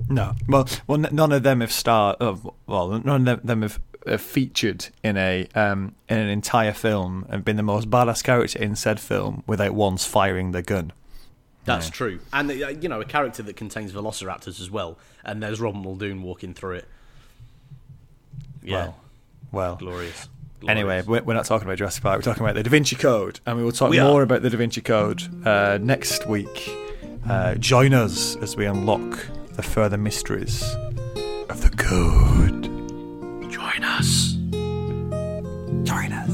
No, well, well, none of them have starred. Uh, well, none of them have featured in a um, in an entire film and been the most badass character in said film without once firing the gun. That's yeah. true, and uh, you know a character that contains velociraptors as well, and there's Robin Muldoon walking through it. Yeah, well, well. glorious. glorious. Anyway, we're not talking about Jurassic Park. We're talking about the Da Vinci Code, and we will talk we more are. about the Da Vinci Code uh, next week. Uh, join us as we unlock the further mysteries of the code. Join us. Join us.